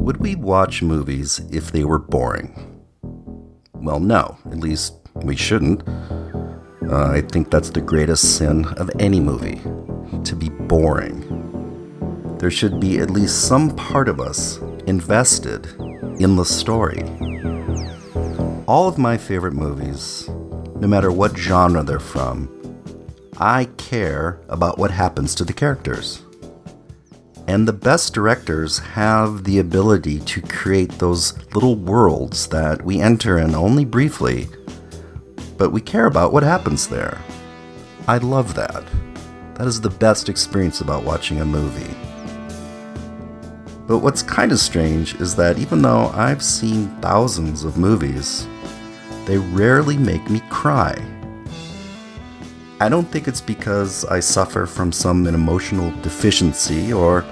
Would we watch movies if they were boring? Well, no, at least we shouldn't. Uh, I think that's the greatest sin of any movie to be boring. There should be at least some part of us invested in the story. All of my favorite movies, no matter what genre they're from, I care about what happens to the characters. And the best directors have the ability to create those little worlds that we enter in only briefly, but we care about what happens there. I love that. That is the best experience about watching a movie. But what's kind of strange is that even though I've seen thousands of movies, they rarely make me cry. I don't think it's because I suffer from some emotional deficiency or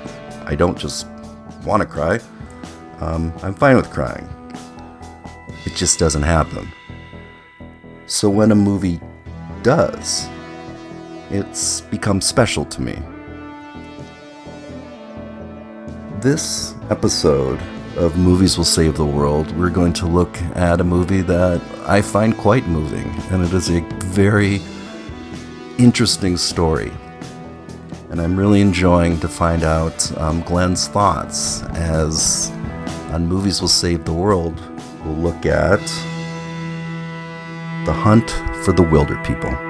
I don't just want to cry. Um, I'm fine with crying. It just doesn't happen. So when a movie does, it's become special to me. This episode of Movies Will Save the World, we're going to look at a movie that I find quite moving, and it is a very interesting story. And I'm really enjoying to find out um, Glenn's thoughts as on Movies Will Save the World, we'll look at The Hunt for the Wilderpeople. Welcome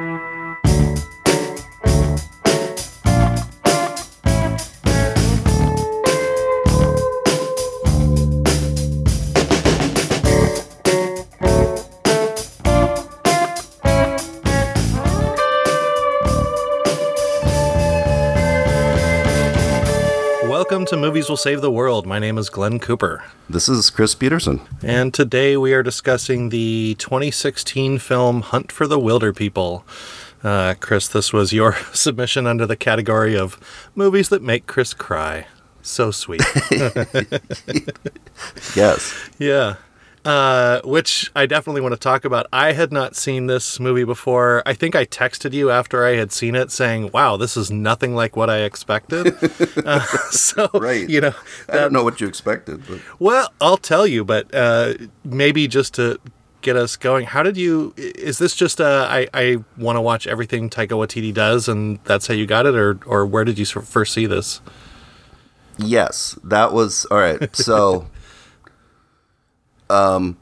to Movies Will Save the World. My name is Glenn Cooper. This is Chris Peterson. And today we are discussing the 2016 film Hunt for the Wilderpeople. Uh, Chris, this was your submission under the category of movies that make Chris cry. So sweet. Yes. yeah. Uh, which I definitely want to talk about. I had not seen this movie before. I think I texted you after I had seen it saying, wow, this is nothing like what I expected. uh, so, Right. you know, I don't know what you expected, but Well, I'll tell you, but uh, maybe just to get us going, how did you? Is this just uh, I I want to watch everything Taika Waititi does, and that's how you got it, or or where did you first see this? yes, that was all right. So, um,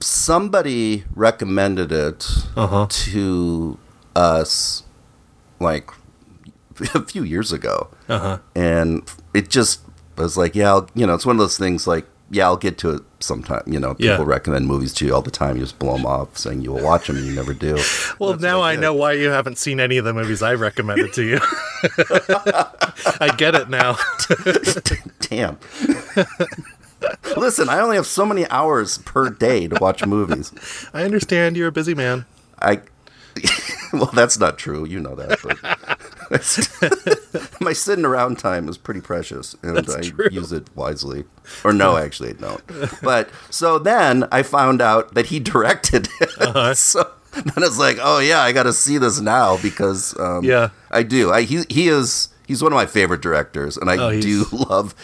somebody recommended it Uh-huh. to us like a few years ago. Uh huh. and it just was like, yeah, I'll, you know, it's one of those things like, yeah, I'll get to it sometime. You know, Yeah. people recommend movies to you all the time. You just blow them off, saying you will watch them, and you never do. Well, That's now what I know why you haven't seen any of the movies I recommended to you. I get it now. Damn. Listen, I only have so many hours per day to watch movies. I understand you're a busy man. I. well, that's not true. You know that, but my sitting around time is pretty precious, and That's I true. use it wisely. Or no, actually, I don't. But so then I found out that he directed it. Uh-huh. so then I was like, oh yeah, I got to see this now because um, Yeah. I do. I he he is he's one of my favorite directors, and I Oh, do love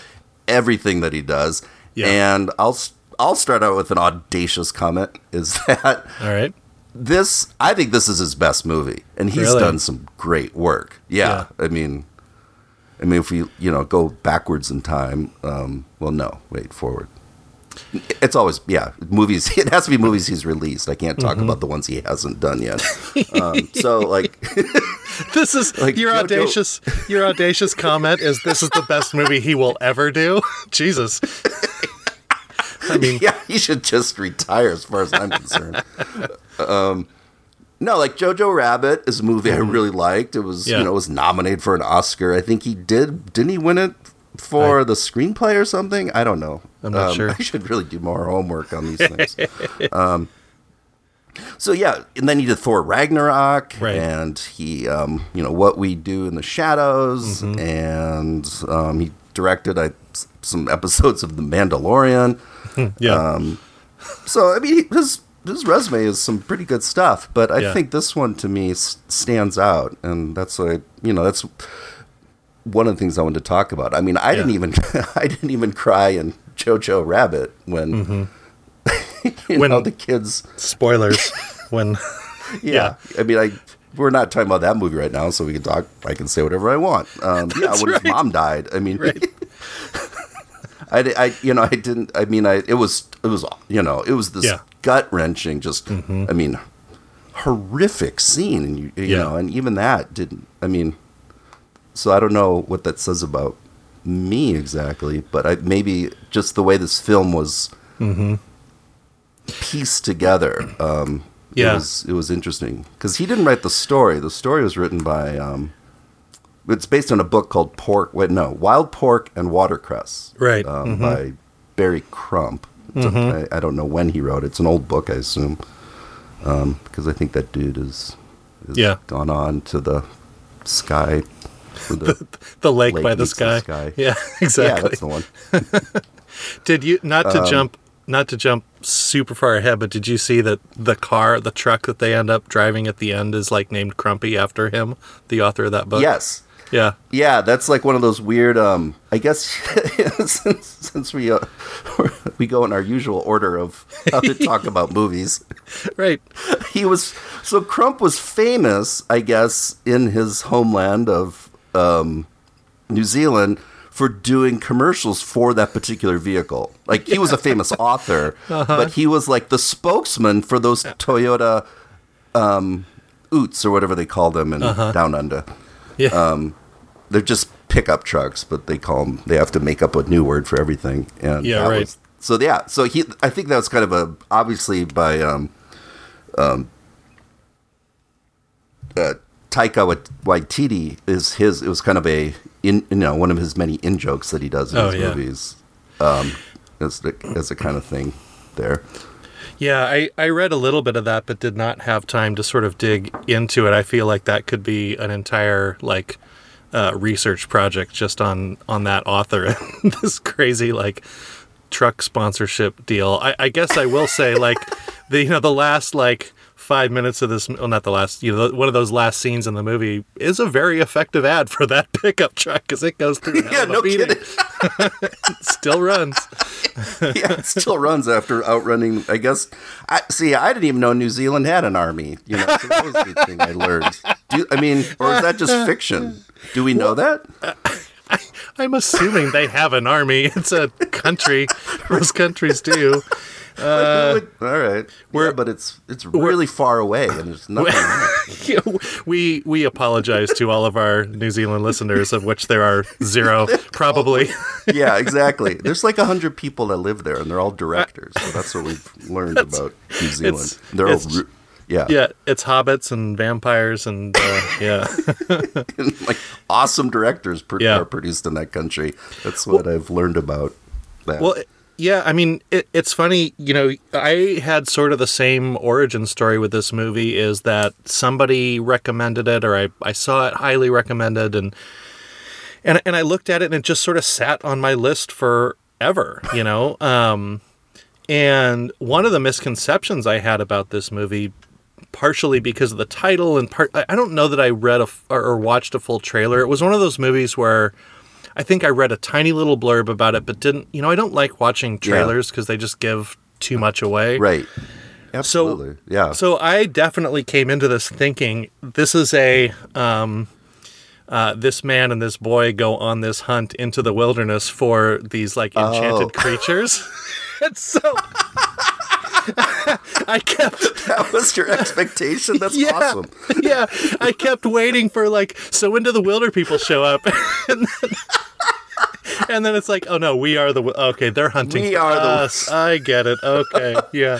everything that he does. Yeah. And I'll I'll start out with an audacious comment: is that All right. this I think this is his best movie, and he's Really? done some great work. Yeah, I mean, I mean, if we you know go backwards in time, um, well, no, wait, forward. It's always yeah, movies. It has to be movies he's released. I can't talk Mm-hmm. about the ones he hasn't done yet. Um, so like, This is Like your audacious. Your audacious comment is this is the best movie he will ever do. Jesus. I mean, yeah, he should just retire, as far as I'm concerned. um, no, like Jojo Rabbit is a movie I really liked. It was Yeah. you know was nominated for an Oscar. I think he did. Didn't he win it for the screenplay or something? I don't know. I'm not Um, sure. I should really do more homework on these things. um, so yeah, and then he did Thor Ragnarok, Right. and he, um, you know, what we do in the shadows, Mm-hmm. and um, he directed I, some episodes of The Mandalorian. Yeah. Um, so I mean, his his resume is some pretty good stuff, but I Yeah. think this one to me stands out, and that's why you know that's one of the things I wanted to talk about. I mean, I didn't even I didn't even cry in Jojo Rabbit when Mm-hmm. When- know the kids. Spoilers when Yeah. I mean, I we're not talking about that movie right now, so we can talk. I can say whatever I want. Um, yeah, when his mom died. I mean, Right. I, I, you know, I didn't. I mean, I it was it was you know it was this Yeah. Mm-hmm. gut wrenching. Just I mean, horrific scene, and you, you Yeah. know, and even that didn't. I mean, so I don't know what that says about me exactly, but I maybe just the way this film was Mm-hmm. pieced together. Um, Yeah. it was it was interesting because he didn't write the story. The story was written by. Um, it's based on a book called Pork. Wait, no, Wild Pork and Watercress. Right, Um, mhm. By Barry Crump. A- Mhm. I, I don't know when he wrote it. It's an old book, I assume, because I think that dude is, is Yeah. gone on to the sky. For the, the lake, Lake by the meets the sky. sky. Yeah, yeah, exactly. that's the one. Did you not Um, to jump not to jump super far ahead, but did you see that the car, the truck that they end up driving at the end is like named Crumpy after him, the author of that book? Yes. Yeah. Yeah, that's like one of those weird. Um, I guess since, since we uh, we go in our usual order of how to talk about movies, Right. he was so Crump was famous, I guess, in his homeland of um, New Zealand for doing commercials for that particular vehicle. Like he was a famous author, but he was like the spokesman for those Toyota um, Utes or whatever they call them in Down Under. Yeah. Um, they're just pickup trucks, but they call them. They have to make up a new word for everything. And Yeah, right. was- so yeah, so he. I think that was kind of a obviously by um, um, uh, Taika Waititi is his. It was kind of a in you know one of his many in jokes that he does in Oh, his yeah. movies. Um, as the as a kind of thing there. Yeah, I, I read a little bit of that, but did not have time to sort of dig into it. I feel like that could be an entire like uh, research project just on on that author and this crazy like truck sponsorship deal. I, I guess I will say like the you know the last like five minutes of this well not the last you know one of those last scenes in the movie is a very effective ad for that pickup truck because it goes through Yeah, no beating. kidding. still runs yeah, it still runs after outrunning. I guess. I see. I didn't even know New Zealand had an army. You know, so that was the thing I learned. Do, I mean, or is that just fiction? Do we know that? I'm assuming they have an army. It's a country. Most countries do. Would- uh, all right. we're- yeah, but it's it's really far away, and there's nothing. we we apologize to all of our New Zealand listeners, of which there are zero, probably. yeah, exactly. There's like a hundred people that live there, and they're all directors. So that's what we've learned about New Zealand. it's- They're all, it's- yeah, yeah, it's hobbits and vampires and uh, yeah. like awesome directors pro- Yeah. are produced in that country. That's what I've learned about that. Well, yeah, I mean, it, it's funny, you know, I had sort of the same origin story with this movie is that somebody recommended it or I, I saw it highly recommended and and and I looked at it and it just sort of sat on my list forever, you know. Um and one of the misconceptions I had about this movie partially because of the title and part I don't know that I read a f- or watched a full trailer. It was one of those movies where I think I read a tiny little blurb about it, but didn't. You know, I don't like watching trailers because they just give too much away. right, absolutely, yeah. So I definitely came into this thinking this is a um, uh, this man and this boy go on this hunt into the wilderness for these like enchanted Oh. creatures. and so I kept that was your expectation. That's yeah, awesome. yeah. I kept waiting for like so when do the wilder people show up? and, then, and then it's like, oh no, we are the okay. They're hunting. We are the- I get it. Okay, yeah.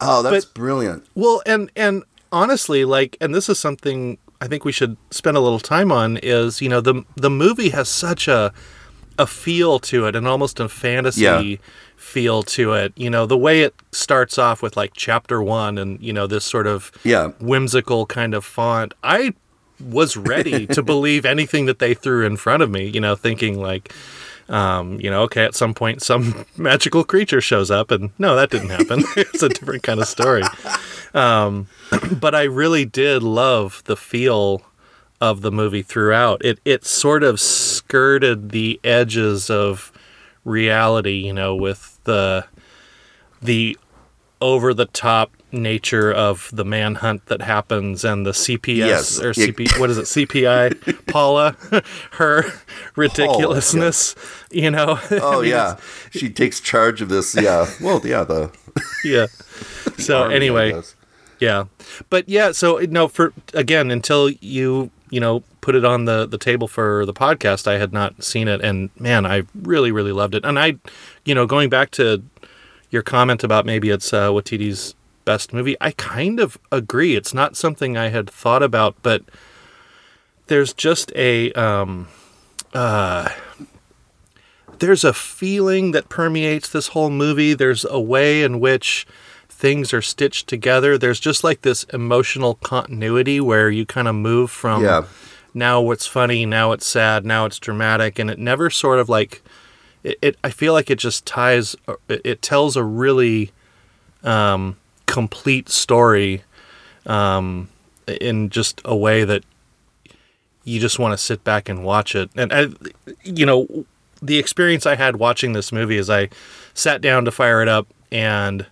Oh, that's But- brilliant. Well, and and honestly, like, and this is something I think we should spend a little time on. Is you know the the movie has such a a feel to it, and almost a fantasy Yeah. Feel to it. You know, the way it starts off with like chapter one, and you know this sort of Yeah. whimsical kind of font. I was ready to believe anything that they threw in front of me. You know, thinking like. Um, you know, okay, at some point some magical creature shows up and no, that didn't happen. it's a different kind of story. Um, but I really did love the feel of the movie throughout. It it sort of skirted the edges of reality, you know, with the the over the top nature of the manhunt that happens and the CPS Yes. or CP what is it CPI Paula her ridiculousness you know Oh yeah, she takes charge of this. Yeah. Well, yeah. The yeah so army, anyway yeah but yeah so no for again until you you know put it on the the table for the podcast. I had not seen it and man I really really loved it. And I you know going back to your comment about maybe it's uh, Waititi's best movie I kind of agree. It's not something I had thought about but there's just a um uh there's a feeling that permeates this whole movie. There's a way in which things are stitched together there's just like this emotional continuity where you kind of move from Yeah. now what's funny now it's sad now it's dramatic and it never sort of like it, it i feel like it just ties it, it tells a really um complete story um in just a way that you just want to sit back and watch it and I, you know the experience i had watching this movie is i sat down to fire it up and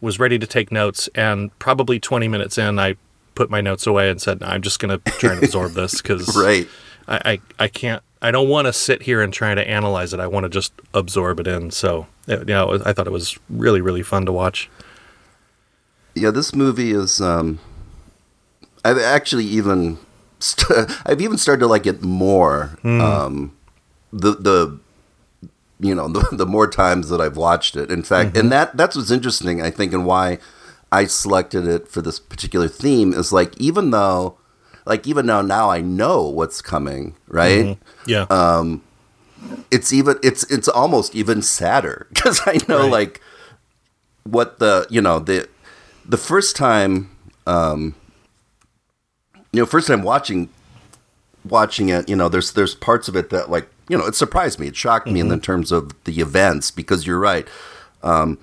was ready to take notes and probably 20 minutes in i put my notes away and said i'm just going to try and absorb this because Right. I, I, I can't I don't want to sit here and try to analyze it. I want to just absorb it in. So yeah, yeah, it I thought it was really really fun to watch. Yeah, this movie is. Um, I've actually even. St- I've even started to like it more. Um, the the you know the, the more times that I've watched it. In fact, and mm-hmm. that that's what's interesting. I think, and why I selected it for this particular theme is like even though, like even though now I know what's coming, right? Mm-hmm. Yeah. Um, it's even it's it's almost even sadder because I know Right. like what the you know the the first time um you know first time watching watching it you know there's there's parts of it that like you know it surprised me it shocked me in the terms of the events because you're right um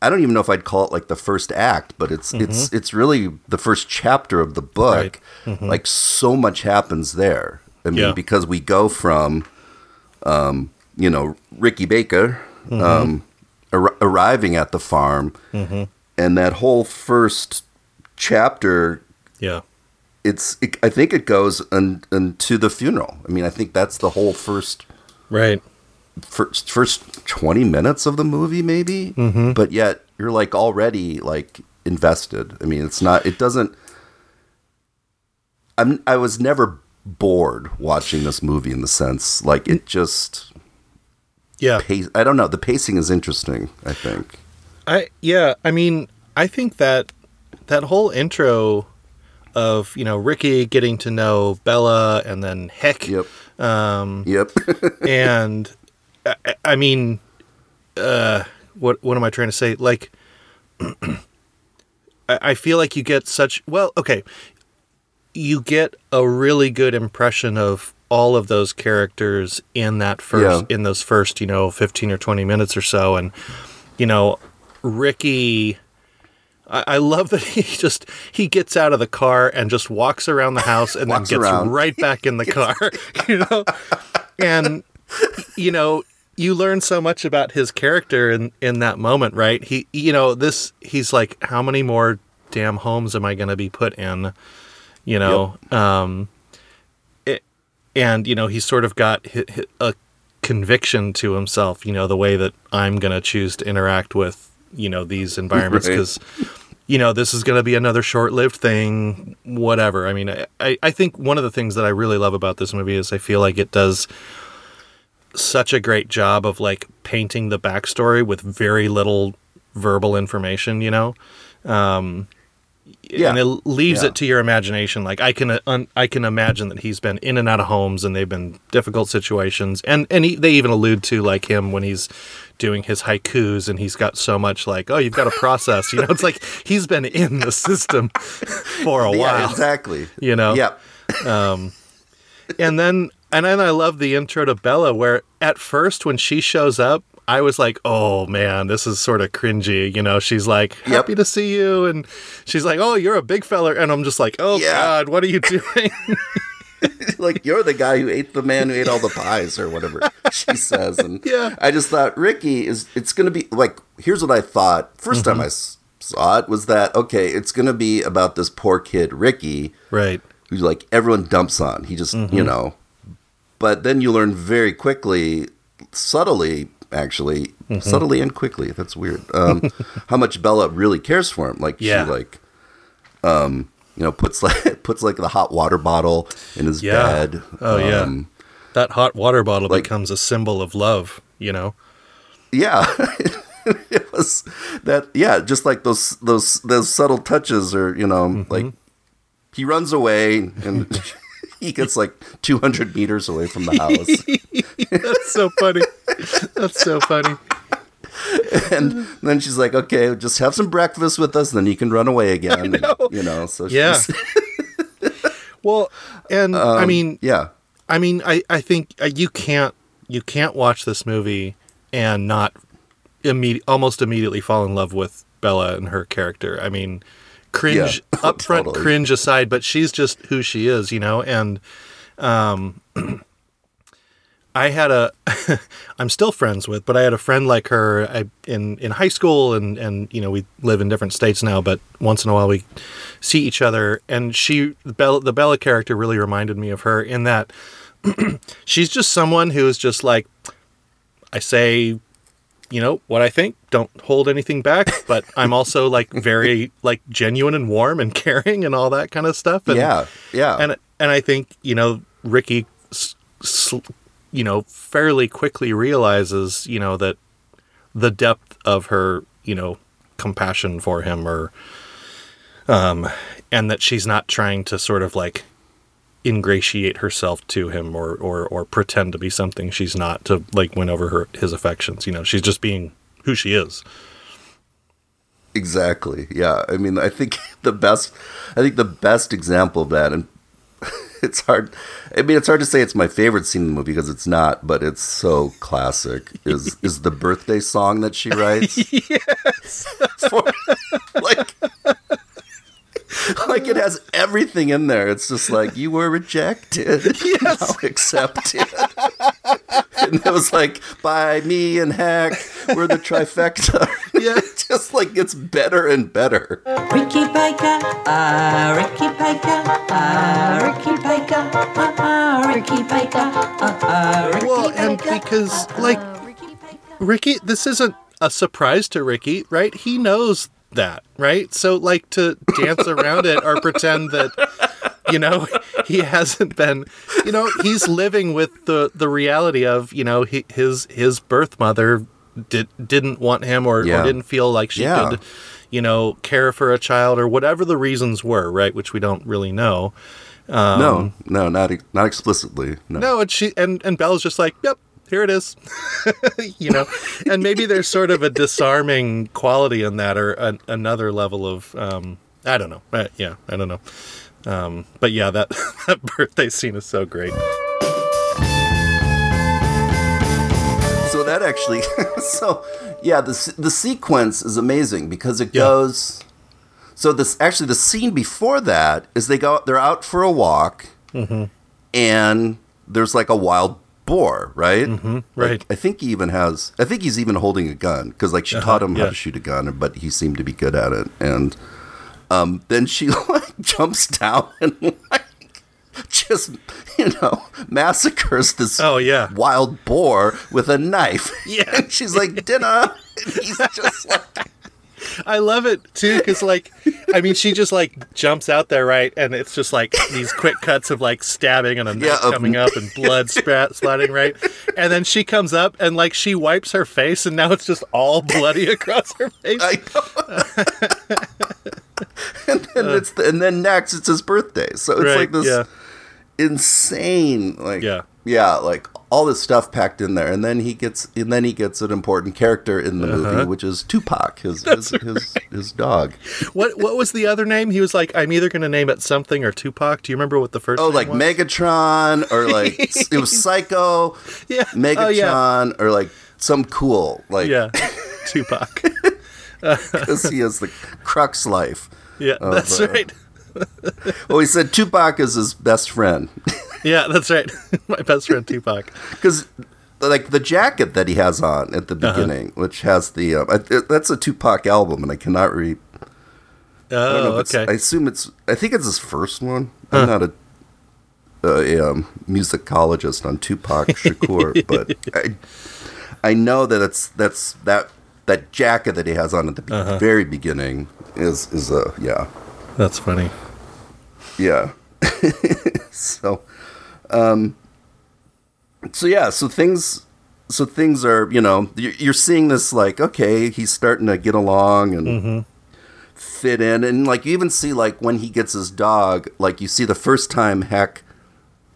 I don't even know if I'd call it like the first act, but it's it's it's really the first chapter of the book. Like so much happens there. I mean, Yeah. because we go from um, you know, Ricky Baker um, ar- arriving at the farm, and that whole first chapter, yeah. It's it, I think it goes un, unto the funeral. I mean, I think that's the whole first Right. first first twenty minutes of the movie, maybe. Mm-hmm. But yet you're like already like invested. I mean, it's not. It doesn't. I'm. I was never bored watching this movie in the sense like it just Yeah. pace. I don't know. The pacing is interesting. I think. I yeah, I mean, I think that that whole intro of, you know, Ricky getting to know Bella and then Heck Yep. um Yep. and I, I mean uh what what am I trying to say? Like I, I feel like you get such well, okay. You get a really good impression of all of those characters in that first Yeah. in those first, you know, 15 or 20 minutes or so and you know, Ricky I I love that he just he gets out of the car and just walks around the house and then gets around. right back in the car, you know. And you know, you learn so much about his character in in that moment, right? He you know, this he's like how many more damn homes am I going to be put in, you know? Um it, and you know, he's sort of got a conviction to himself, you know, the way that I'm going to choose to interact with, you know, these environments Right. because you know, this is going to be another short-lived thing, whatever. I mean, I- I, I think one of the things that I really love about this movie is I feel like it does such a great job of like painting the backstory with very little verbal information, you know? Um, Yeah. and it leaves Yeah. it to your imagination. Like I can, uh, un, I can imagine that he's been in and out of homes and they've been difficult situations. And, and he, they even allude to like him when he's doing his haikus and he's got so much like, oh, you've got to process, you know, it's like he's been in the system for a yeah. while, Exactly. you know? Yep. and then and then I love the intro to Bella where at first when she shows up I was like, "Oh man, this is sort of cringy." You know, she's like, "Happy to see you," and she's like, "Oh, you're a big feller," and I'm just like, "Oh Yeah. God, what are you doing?" like you're the guy who ate the man who ate all the pies or whatever she says and Yeah. i just thought ricky is it's gonna be like here's what i thought 1st time mm-hmm. i s- saw it was that okay it's gonna be about this poor kid ricky Right. who like everyone dumps on he just you mm-hmm. know but then you learn very quickly subtly actually subtly and quickly that's weird um how much bella really cares for him like Yeah. she like um you know puts like puts like the hot water bottle in his Yeah. bed Oh yeah. Um, that hot water bottle like- becomes a symbol of love. You know. yeah it was that yeah just like those those those subtle touches or you know Mm-hmm. like he runs away and he gets like 200 meters away from the house That's so funny. That's so funny. and then she's like okay just have some breakfast with us then you can run away again you know so Yeah. she's Well, and I mean, yeah I mean, I I think uh, you can't you can't watch this movie and not immediate almost immediately fall in love with Bella and her character. I mean, cringe Yeah. upfront Totally. cringe aside, but she's just who she is, you know. And um, I had a I'm still friends with, but I had a friend like her I, in in high school, and and you know we live in different states now, but once in a while we see each other, and she the Bella, the Bella character really reminded me of her in that she's just someone who is just like I say you know what I think. Don't hold anything back but I'm also like very like genuine and warm and caring and all that kind of stuff. And yeah yeah. and and I think you know Ricky you know fairly quickly realizes you know that the depth of her you know compassion for him or um and that she's not trying to sort of like ingratiate herself to him or or or pretend to be something she's not to like win over her his affections you know she's just being who she is Exactly. Yeah. I mean, I think the best, I think the best example of that, and it's hard. I mean, it's hard to say it's my favorite scene in the movie because it's not, but it's so classic. Is is the birthday song that she writes? yes. For, like, like it has everything in there. It's just like you were rejected, yes. now accepted. and it was like by me and Hack, we're the trifecta. Yeah. it just like gets better and better. Ricky Piker, ah, Ricky Piker, ah, Ricky Piker, ah, ah, Ricky Piker, ah, ah, Ricky Well, and because, ah, ah, like, Ricky Ricky, this isn't a surprise to Ricky, right? He knows that, right? So, like, to dance around it or pretend that, you know, he hasn't been, you know, he's living with the the reality of, you know, he, his his birth mother did didn't want him or, Yeah. or didn't feel like she Yeah. could, you know, care for a child or whatever the reasons were, right? Which we don't really know. no, um, no, not not explicitly. No. No, and she and and Belle's just like, yep, here it is, you know. And maybe there's sort of a disarming quality in that, or an, another level of, um, I don't know. Uh, yeah, I don't know. Um, but yeah, that that birthday scene is so great. So that actually, so yeah, the the sequence is amazing because it Yeah. goes. So this actually the scene before that is they go they're out for a walk, Mm-hmm. and there's like a wild boar, right? Mm-hmm, right. I think he even has. I think he's even holding a gun because like she taught him how Uh-huh, to shoot a gun, but he seemed to be good at it. And um, then she like jumps down and like just you know massacres this Oh, yeah. wild boar with a knife. Yeah. and she's like dinner. And he's just like I love it too because, like, I mean, she just like jumps out there, right? And it's just like these quick cuts of like stabbing and a knife Yeah, coming up and blood sprat splatting, right? And then she comes up and like she wipes her face, and now it's just all bloody across her face. I know. and then it's the, and then next it's his birthday. So it's Right, like this yeah. insane like Yeah. yeah like all this stuff packed in there and then he gets and then he gets an important character in the movie which is Tupac his his, his his dog What what was the other name? He was like, I'm either going to name it something or Tupac. Do you remember what the first? oh like was? Megatron or like it was Psycho Yeah. Megatron Oh, yeah. or like some cool like Yeah, Tupac. because he has the crux life Yeah, that's uh, right. well he said Tupac is his best friend Yeah, that's right. My best friend Tupac. because like the jacket that he has on at the Uh-huh. beginning, which has the um, I, that's a Tupac album, and I cannot read. I Oh, it's, okay. I assume it's. I think it's his first one. I'm not a, a um, musicologist on Tupac Shakur, but I, I know that it's that's that that jacket that he has on at the Uh-huh. very beginning is is a yeah That's funny. yeah. so, um, so yeah, so things, so things are, you know, you're, you're seeing this like, okay, he's starting to get along and mm-hmm. fit in, and like you even see like when he gets his dog, like you see the first time Heck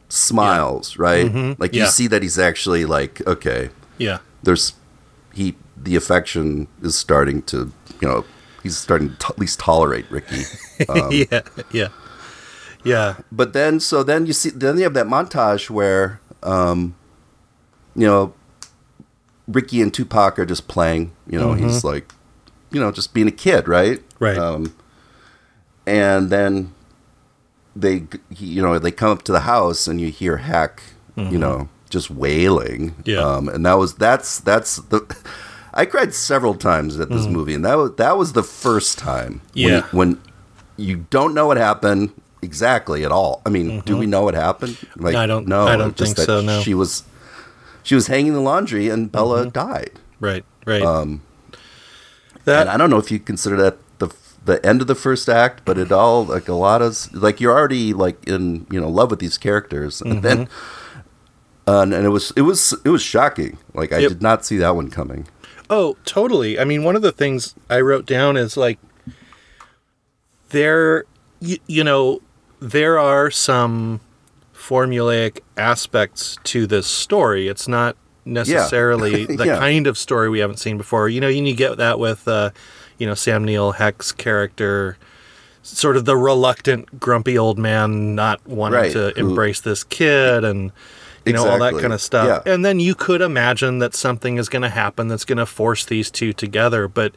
smiles, right? Mm-hmm. Like you see that he's actually like, okay, Yeah. there's he the affection is starting to, you know, he's starting to at least tolerate Ricky. Um, yeah. Yeah. Yeah. but then so then you see then you have that montage where um you know ricky and tupac are just playing you know he's like you know just being a kid right Right. um and then they you know they come up to the house and you hear heck you know just wailing Yeah. um and that was that's that's the I cried several times at this movie, and that was that was the first time. when Yeah. you- when you don't know what happened exactly at all. I mean, do we know what happened? Like, I don't- know. I don't think so, no. She was she was hanging the laundry, and Bella died. Right. Right. Um, that and I don't know if you consider that the the end of the first act, but it all like a lot of like you're already like in you know love with these characters, and then uh, and, and it was it was it was shocking. Like I Yep. did not see that one coming. Oh, totally. I mean, one of the things I wrote down is like there you, you know, there are some formulaic aspects to this story. It's not necessarily the Yeah. kind of story we haven't seen before. You know, you you get that with uh, you know, Sam Neill Heck's character sort of the reluctant grumpy old man not wanting Right, to who- embrace this kid and you know all that kind of stuff yeah. and then you could imagine that something is going to happen that's going to force these two together but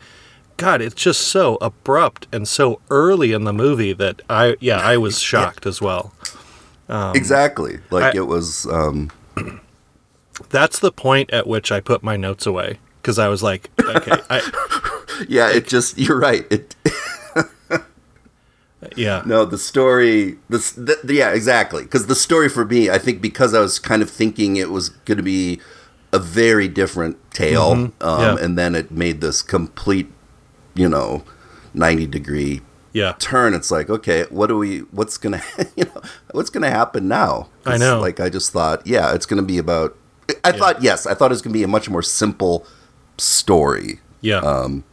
god it's just so abrupt and so early in the movie that i yeah i was shocked as well exactly, like I- it was. Um, that's the point at which i put my notes away because i was like okay I, yeah, it just you're right. It yeah No, the story. This, the, yeah, exactly. Because the story for me, I think, because I was kind of thinking it was going to be a very different tale, um, yeah. and then it made this complete, you know, ninety degree yeah turn. It's like, okay, what do we? What's gonna, you know, what's gonna happen now? I know. Like I just thought, yeah, it's gonna be about. I thought yes, I thought it was gonna be a much more simple story. yeah Um,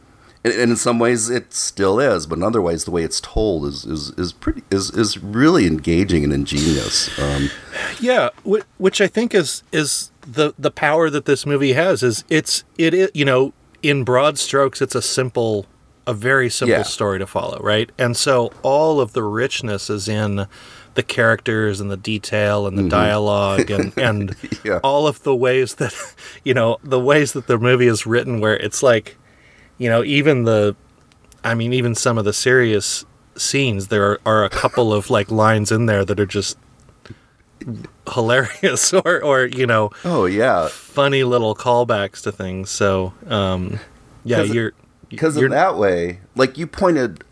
and, and in some ways it still is, but in other ways the way it's told is is, is pretty is, is really engaging and ingenious. Um, Yeah, which I think is is the the power that this movie has is it's it is you know in broad strokes it's a simple a very simple Yeah. story to follow, right? And so all of the richness is in the characters and the detail and the dialogue and and Mm-hmm. Yeah. all of the ways that you know the ways that the movie is written where it's like you know even the I mean even some of the serious scenes there are, are a couple of like lines in there that are just hilarious or or you know oh yeah, funny little callbacks to things so um yeah you're because you're that way, like you pointed,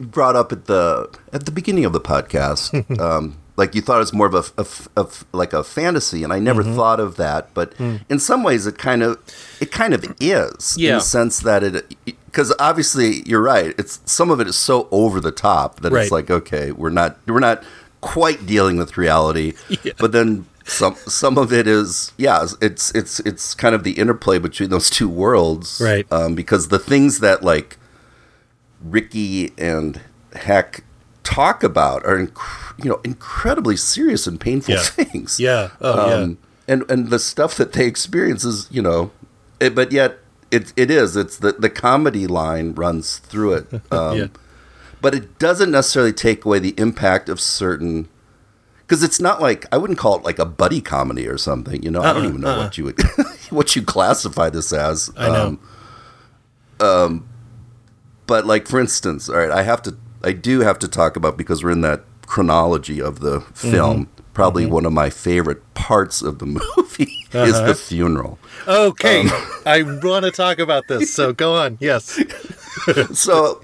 brought up at the at the beginning of the podcast, um, like you thought it was more of a, a, a, like a fantasy, and I never Mm-hmm. thought of that. But in some ways, it kind of it kind of is in the sense that it because obviously you're right. It's some of it is so over the top that Right. it's like okay, we're not we're not quite dealing with reality, Yeah. but then. Some some of it is yeah it's it's it's kind of the interplay between those two worlds Right. um, because the things that like Ricky and Heck talk about are inc- you know incredibly serious and painful Yeah. things. yeah oh yeah Um, and and the stuff that they experience is you know, it, but yet it it is it's the the comedy line runs through it. Um, Yeah. But it doesn't necessarily take away the impact of certain. Because it's not like I wouldn't call it like a buddy comedy or something, you know. I don't Uh-uh, even know uh-uh. what you would what you classify this as. I know. Um, um, but like for instance, all right, I have to, I do have to talk about because we're in that chronology of the film. probably one of my favorite parts of the movie is the funeral. Okay, Um, I want to talk about this. So go on. Yes. so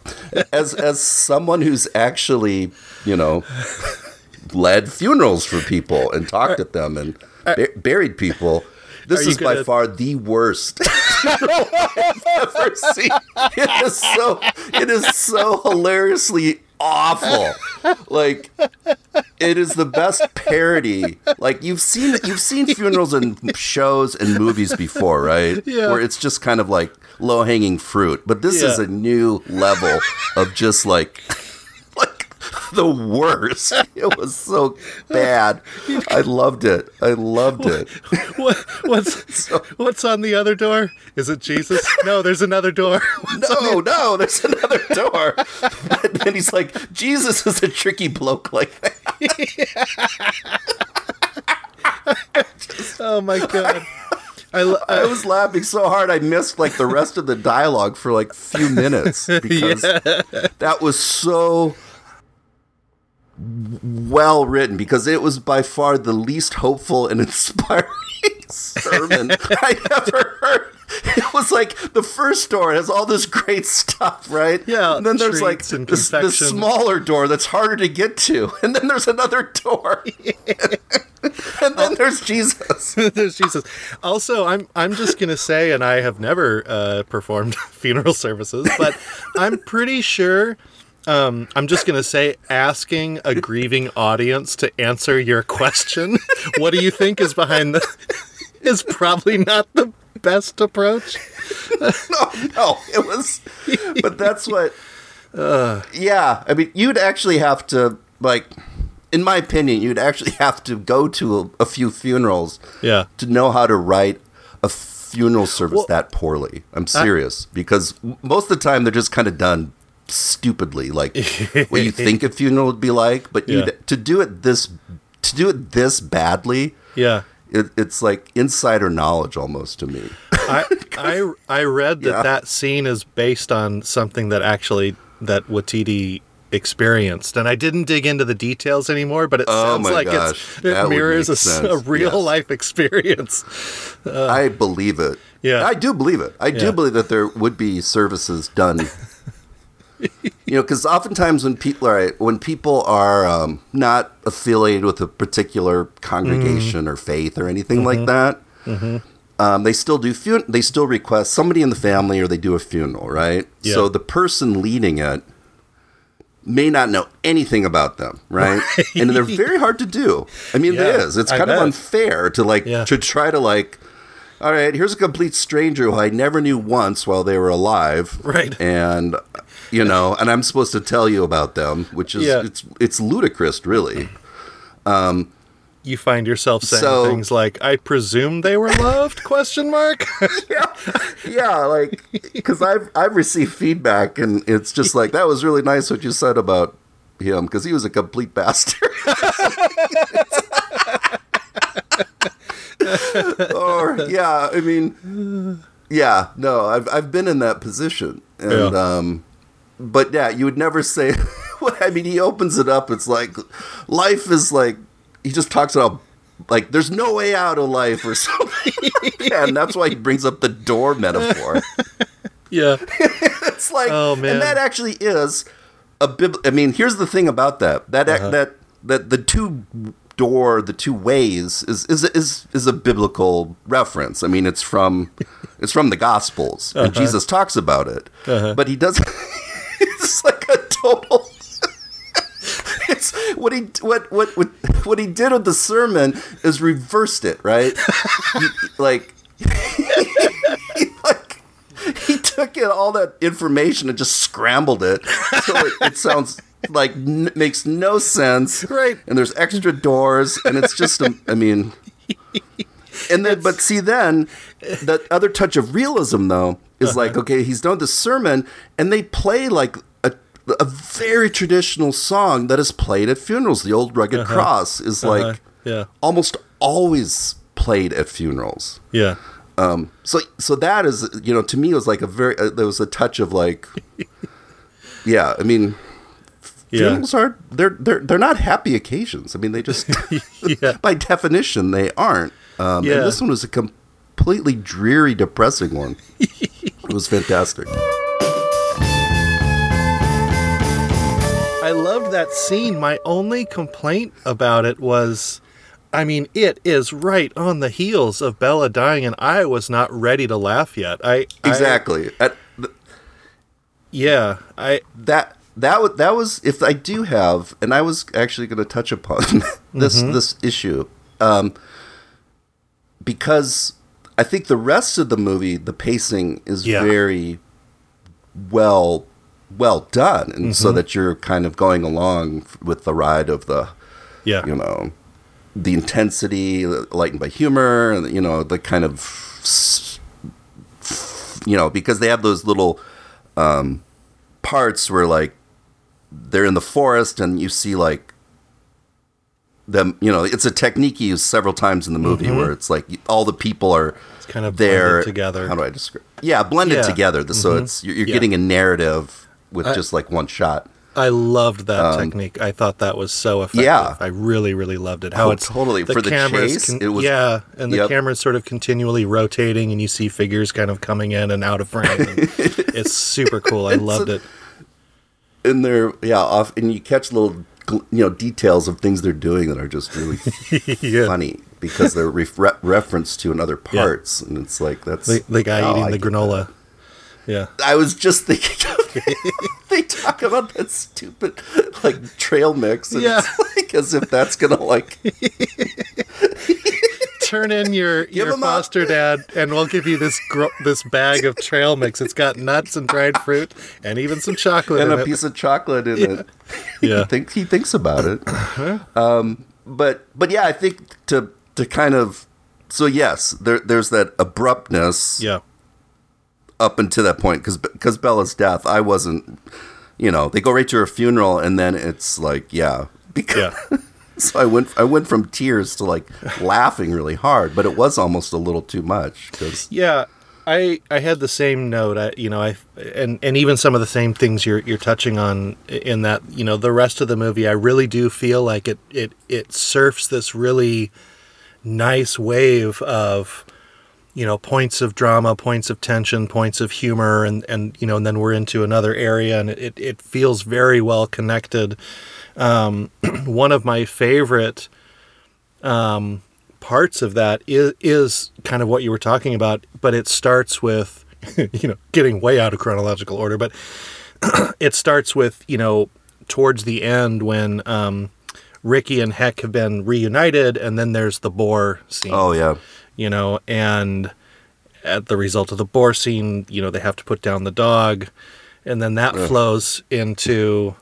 as as someone who's actually you know led funerals for people and talked at them and bu- buried people this is by far the worst funeral I've ever seen. It is so it is so hilariously awful. Like it is the best parody. Like you've seen you've seen funerals and shows and movies before, right? Yeah. Where it's just kind of like low hanging fruit. But this is a new level of just like the worst. It was so bad. I loved it. I loved it. What, what's what's on the other door? Is it Jesus? No, there's another door. No, no, there's another door. and then he's like, Jesus is a tricky bloke like that. Oh my god. I, lo- I was laughing so hard I missed like the rest of the dialogue for like a few minutes because that was so well written because it was by far the least hopeful and inspiring sermon I ever heard. It was like the first door has all this great stuff, right? Yeah, And then there's like this, this smaller door that's harder to get to. And then there's another door. and then there's Jesus. There's Jesus. Also, I'm I'm just gonna say, and I have never uh, performed funeral services, but I'm pretty sure. Um, I'm just gonna say, asking a grieving audience to answer your question, what do you think is behind the, is probably not the best approach. no, no, it was. But that's what. yeah, I mean, you'd actually have to like, in my opinion, you'd actually have to go to a, a few funerals Yeah. to know how to write a funeral service Well- that poorly. I'm serious because most of the time they're just kind of done stupidly, like what you think a funeral would be like. But Yeah. to do it this to do it this badly. Yeah. It, it's like insider knowledge almost to me. I I I read that Yeah. that scene is based on something that actually that Waititi experienced, and I didn't dig into the details anymore. But it Oh sounds like it mirrors a, a real yes. life experience. Uh, I believe it. Yeah. I do believe it. I Yeah. do believe that there would be services done. you know, because oftentimes when people are when people are um, not affiliated with a particular congregation Mm-hmm. or faith or anything like that, um, they still do fun- they still request somebody in the family or they do a funeral, right? Yeah. So the person leading it may not know anything about them, right? and they're very hard to do. I mean, Yeah, it is. It's kind of unfair to like Yeah. to try to like all right, here's a complete stranger who I never knew once while they were alive. Right. And you know, and I'm supposed to tell you about them, which is Yeah. it's it's ludicrous, really. Um, You find yourself saying So- things like, "I presume they were loved?" Question mark. yeah, like because I've I've received feedback, and it's just like that was really nice what you said about him because he was a complete bastard. or yeah, I mean, yeah, no, I've I've been in that position, and Yeah. um, but yeah, you would never say. I mean, he opens it up. It's like life is like he just talks about like there's no way out of life or something, yeah, and that's why he brings up the door metaphor. yeah. It's like, Oh, man. and that actually is a bib. I mean, here's the thing about that that Uh-huh. that that the two door, the two ways is is is is a biblical reference. I mean, it's from it's from the Gospels, Uh-huh. and Jesus talks about it, but he doesn't. It's like a total. It's what he what what what what he did with the sermon is reversed it, right? He- like he, like he took in all that information and just scrambled it so it, it sounds like n- makes no sense Right. and there's extra doors and it's just a, i mean and then but see then the other touch of realism though is like okay he's done the sermon and they play like a, a very traditional song that is played at funerals the old rugged cross is Uh-huh. like Yeah. almost always played at funerals Yeah. um, so so that is you know to me it was like a very uh, there was a touch of like yeah I mean Yeah. funerals are they're they're they're not happy occasions. I mean, they just Yeah. by definition they aren't. Um, Yeah. And this one was a completely dreary, depressing one. it was fantastic. I loved that scene. My only complaint about it was I mean, it is right on the heels of Bella dying, and I was not ready to laugh yet. I I- Exactly. At- th- yeah, I that that was that was if I do have, and I was actually going to touch upon this Mm-hmm. this issue, um, because I think the rest of the movie, the pacing is Yeah. very well well done, and Mm-hmm. so that you're kind of going along with the ride of the yeah you know the intensity lightened by humor and you know the kind of you know because they have those little um parts where like they're in the forest and you see like them you know it's a technique he used several times in the movie where it's like all the people are It's kind of there blended together. how do i describe yeah blended Yeah. together so it's you're, you're Yeah. getting a narrative with I- just like one shot I loved that technique. I thought that was so effective. Um, yeah. I really, really loved it. How Oh, it's totally. For the chase, it was- yeah, and the Yep. camera's sort of continually rotating, and you see figures kind of coming in and out of frame. it's super cool. I loved it. in they're yeah off and you catch little you know details of things they're doing that are just really yeah. funny because they're ref- reference to in other parts and it's like that's The, the guy oh, eating I the granola. Yeah. i was just thinking of they talk about that stupid like trail mix and Yeah. it's like as if that's gonna like Turn in your your 'em up. foster dad, and we'll give you this gro- this bag of trail mix. It's got nuts and dried fruit, and even some chocolate and a it. piece of chocolate in it yeah. I think he thinks about it. um, but but yeah, I think to to kind of so yes, there there's that abruptness Yeah. up until that point because because Bella's death, I wasn't. You know, they go right to her funeral, and then it's like, yeah, because Yeah. so I went I went from tears to like laughing really hard, but it was almost a little too much because Yeah, I I had the same note. I you know I and and even some of the same things you're you're touching on in that you know the rest of the movie. I really do feel like it it it surfs this really nice wave of you know points of drama, points of tension, points of humor, and and you know and then we're into another area, and it it feels very well connected. Um, one of my favorite um, parts of that is is kind of what you were talking about, but it starts with you know getting way out of chronological order, but it starts with you know towards the end when um, Ricky and Heck have been reunited, and then there's the boar scene. Oh yeah, you know, and at the result of the boar scene, you know, they have to put down the dog, and then that flows into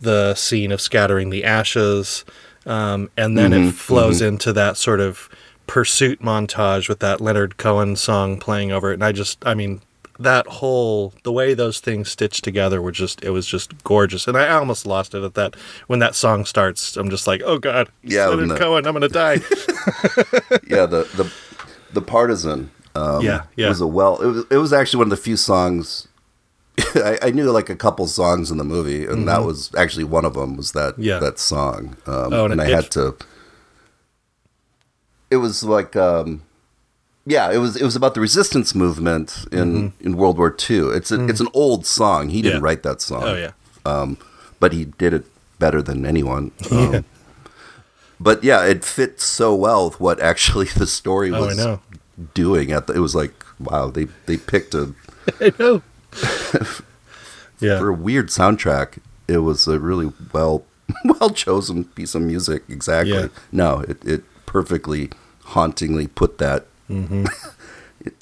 the scene of scattering the ashes, um, and then it flows into that sort of pursuit montage with that Leonard Cohen song playing over it, and I just, I mean. That whole the way those things stitched together were just it was just gorgeous, and I almost lost it at that when that song starts. I'm just like, oh god, Yeah, Leonard the- Cohen, I'm gonna die. yeah the the the partisan um, Yeah, yeah. was a well it was it was actually one of the few songs I, I knew like a couple songs in the movie and that was actually one of them was that Mm-hmm. Yeah. that song um, Oh, and and I had to it was like um yeah it was it was about the resistance movement in in World War II it's a, it's an old song he didn't Mm-hmm. Yeah. write that song oh yeah, um, but he did it better than anyone. Um, But yeah, it fits so well with what actually the story Oh, was know. doing. At the, it was like, wow, they they picked a I know. yeah. for a weird soundtrack. It was a really well well chosen piece of music. Exactly. Yeah. No, it it perfectly hauntingly put that. Mm-hmm. It-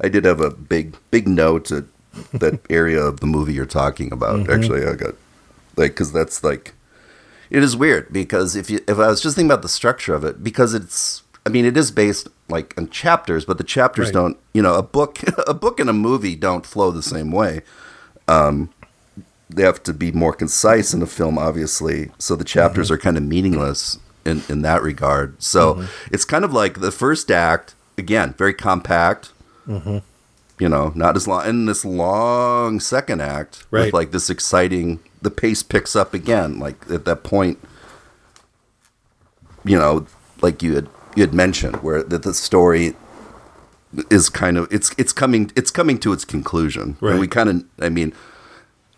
I did have a big big note at that area of the movie you're talking about. Mm-hmm. Actually, I got like because that's like it is weird because if you if I was just thinking about the structure of it because it's I mean it is based like on chapters but the chapters Right. don't you know a book a book and a movie don't flow the same way um they have to be more concise in a film obviously so the chapters mm-hmm. are kind of meaningless in in that regard so mm-hmm. it's kind of like the first act again very compact mm-hmm. you know, not as long in this long second act Right. with like this exciting. The pace picks up again, like at that point. You know, like you had you had mentioned, where that the story is kind of it's it's coming it's coming to its conclusion. Right. And we kind of, I mean,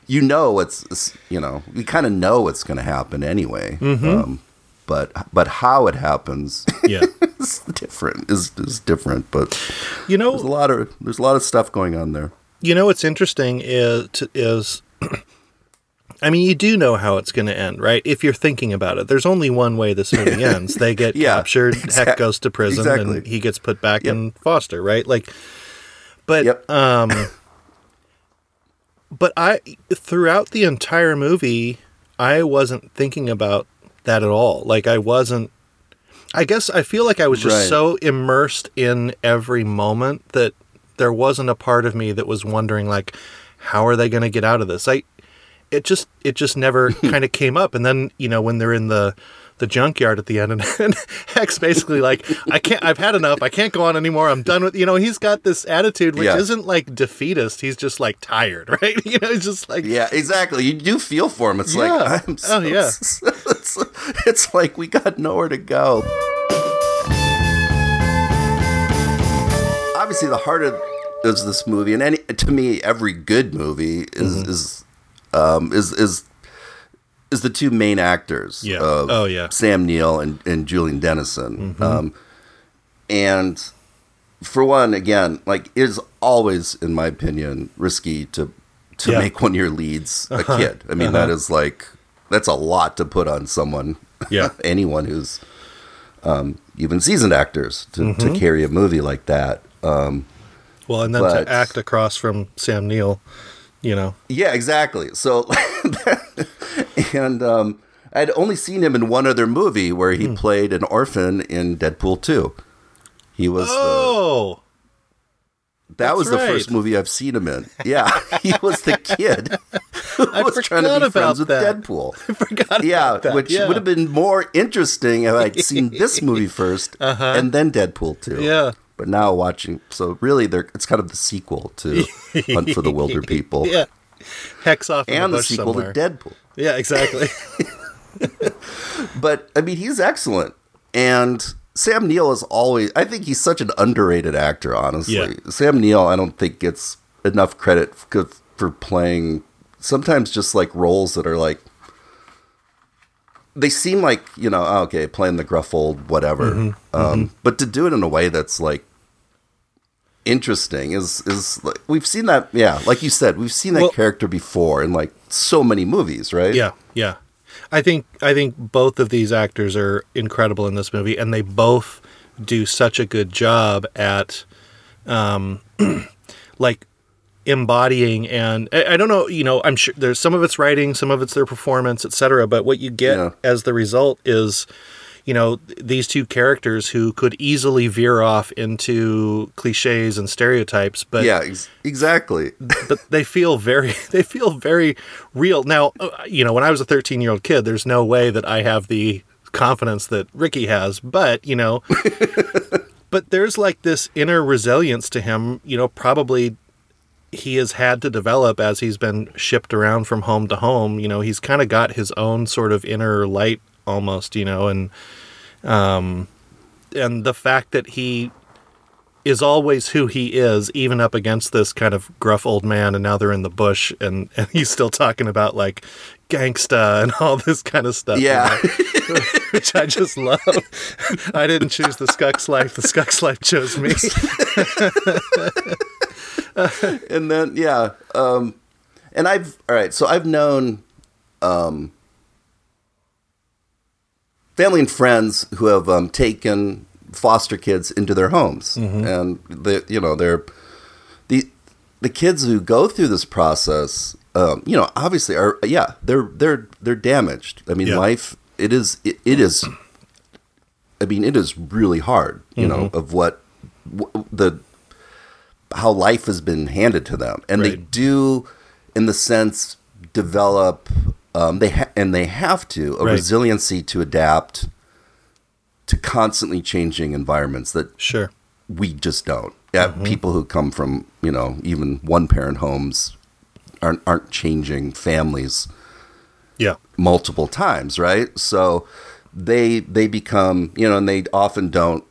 you know, it's, it's you know, we kind of know what's going to happen anyway. Mm-hmm. Um, but but how it happens Yeah. is different. Is is different. But You know, there's a lot of there's a lot of stuff going on there. You know what's interesting is is I mean you do know how it's going to end, right? If you're thinking about it. There's only one way this movie ends. They get Yeah, captured, Heck goes to prison and he gets put back Yep. in foster, right? Like but Yep. um but I throughout the entire movie I wasn't thinking about that at all. Like I wasn't I guess I feel like I was just Right. so immersed in every moment that there wasn't a part of me that was wondering like how are they going to get out of this? I it just it just never kind of came up and then, you know, when they're in the the junkyard at the end and, and Heck's basically like I can't I've had enough. I can't go on anymore. I'm done with you know, he's got this attitude which Yeah. isn't like defeatist. He's just like tired, right? You know, he's just like Yeah, exactly. You do feel for him. It's Yeah. like I'm so, Oh, yeah. it's, it's like we got nowhere to go. Obviously, the heart of is this movie, and any to me, every good movie is Mm-hmm. is um, is is is the two main actors. Yeah. of Oh, yeah. Sam Neill and and Julian Dennison. Mm-hmm. Um, and for one, again, like it is always, in my opinion, risky to to Yeah. make one of your leads a kid. I mean, that is like that's a lot to put on someone. Yeah. anyone who's um, even seasoned actors to, Mm-hmm. to carry a movie like that. Um, well, and then But- to act across from Sam Neill, you know. yeah, exactly. So, and um, I'd only seen him in one other movie where Hmm. he played an orphan in Deadpool two. He was the, Oh, that was the right. first movie I've seen him in. Yeah, he was the kid who I was trying to be friends with that. Deadpool. I forgot Yeah, which yeah. would have been more interesting if I'd seen this movie 1st and then Deadpool 2. Uh-huh. Yeah. But now watching, so really, they're, it's kind of the sequel to Hunt for the Wilderpeople Yeah. Hex off and the, the sequel somewhere. to Deadpool. Yeah, exactly. But I mean, he's excellent, and Sam Neill is always. I think he's such an underrated actor. Honestly, Yeah. Sam Neill, I don't think gets enough credit for, for playing sometimes just like roles that are like. They seem like you know oh, okay playing the gruff old whatever, Mm-hmm. um, but to do it in a way that's like interesting is is like we've seen that yeah like you said we've seen that Well- character before in like so many movies right yeah, yeah. I think I think both of these actors are incredible in this movie, and they both do such a good job at, um, like embodying and I, I don't know, you know, I'm sure there's some of it's writing, some of it's their performance, etc. But what you get Yeah. as the result is, you know, these two characters who could easily veer off into cliches and stereotypes, but yeah ex- exactly. but they feel very they feel very real. Now uh, you know when i was a 13 year old kid there's no way that i have the confidence that ricky has but you know but there's like this inner resilience to him you know probably he has had to develop as he's been shipped around from home to home. You know he's kind of got his own sort of inner light almost you know and um and the fact that he is always who he is, even up against this kind of gruff old man, and now they're in the bush, and, and he's still talking about like gangsta and all this kind of stuff. you yeah know, which I just love. I didn't choose the Skux life; the Skux life chose me. and then yeah um and i've all right so i've known um family and friends who have um taken foster kids into their homes. And they you know they're the the kids who go through this process um you know obviously are yeah they're they're they're damaged. I mean Yeah. life it is it, it is i mean it is really hard you know of what w- the how life has been handed to them, and they do, in the sense, develop. Um, they ha- and they have to a Right. resiliency to adapt to constantly changing environments that Sure. we just don't. Yeah, people who come from you know even one parent homes aren't aren't changing families Yeah. multiple times, right? So they they become you know, and they often don't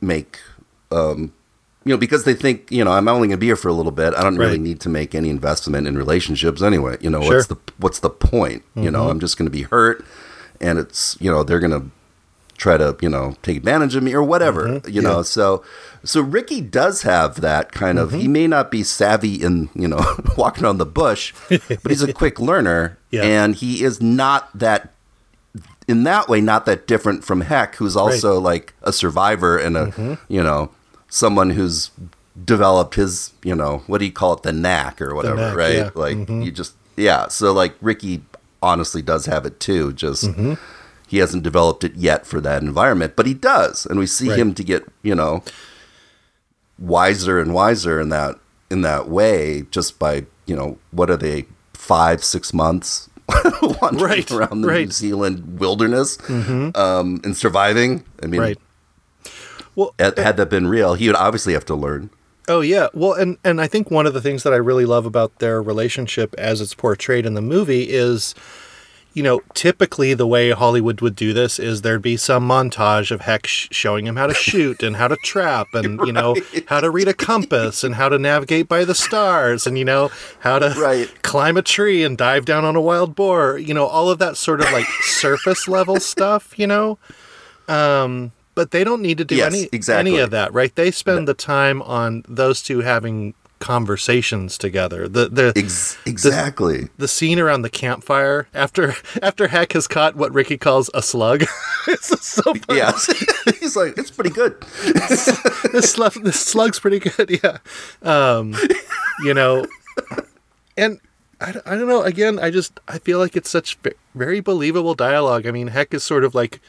make um, you know because they think you know I'm only going to be here for a little bit. I don't really need to make any investment in relationships anyway. You know Sure. what's the what's the point? You know mm-hmm. I'm just going to be hurt, and it's you know they're going to try to you know take advantage of me or whatever mm-hmm. you know so so ricky does have that kind of he mm-hmm. may not be savvy in you know walking around the bush but he's a quick learner Yeah. and he is not that in that way not that different from heck who's also like a survivor and a Mm-hmm. you know someone who's developed his you know what do you call it the knack or whatever knack, right yeah. Mm-hmm. like you just yeah so like ricky honestly does have it too just Mm-hmm. he hasn't developed it yet for that environment but he does and we see Right. him to get you know wiser and wiser in that in that way just by you know what are they five six months wandering Right, around the right. New Zealand wilderness um, and surviving. I mean, Right. Well, had, that been real, he would obviously have to learn. Oh yeah. Well, and and I think one of the things that I really love about their relationship as it's portrayed in the movie is you know, typically the way Hollywood would do this is there'd be some montage of Heck sh- showing him how to shoot and how to trap and, you know, how to read a compass and how to navigate by the stars and, you know, how to Right. climb a tree and dive down on a wild boar, you know, all of that sort of like surface level stuff, you know? Um, but they don't need to do Yes, any exactly. any of that, right? They spend the time on those two having conversations together. The the Ex- exactly. the scene around the campfire after after Heck has caught what Ricky calls a slug. it's so funny. yeah. He's like, it's pretty good. this slug this slug's pretty good. Yeah, um, you know, and I, I don't know. Again, I just I feel like it's such ve- very believable dialogue. I mean, Heck is sort of like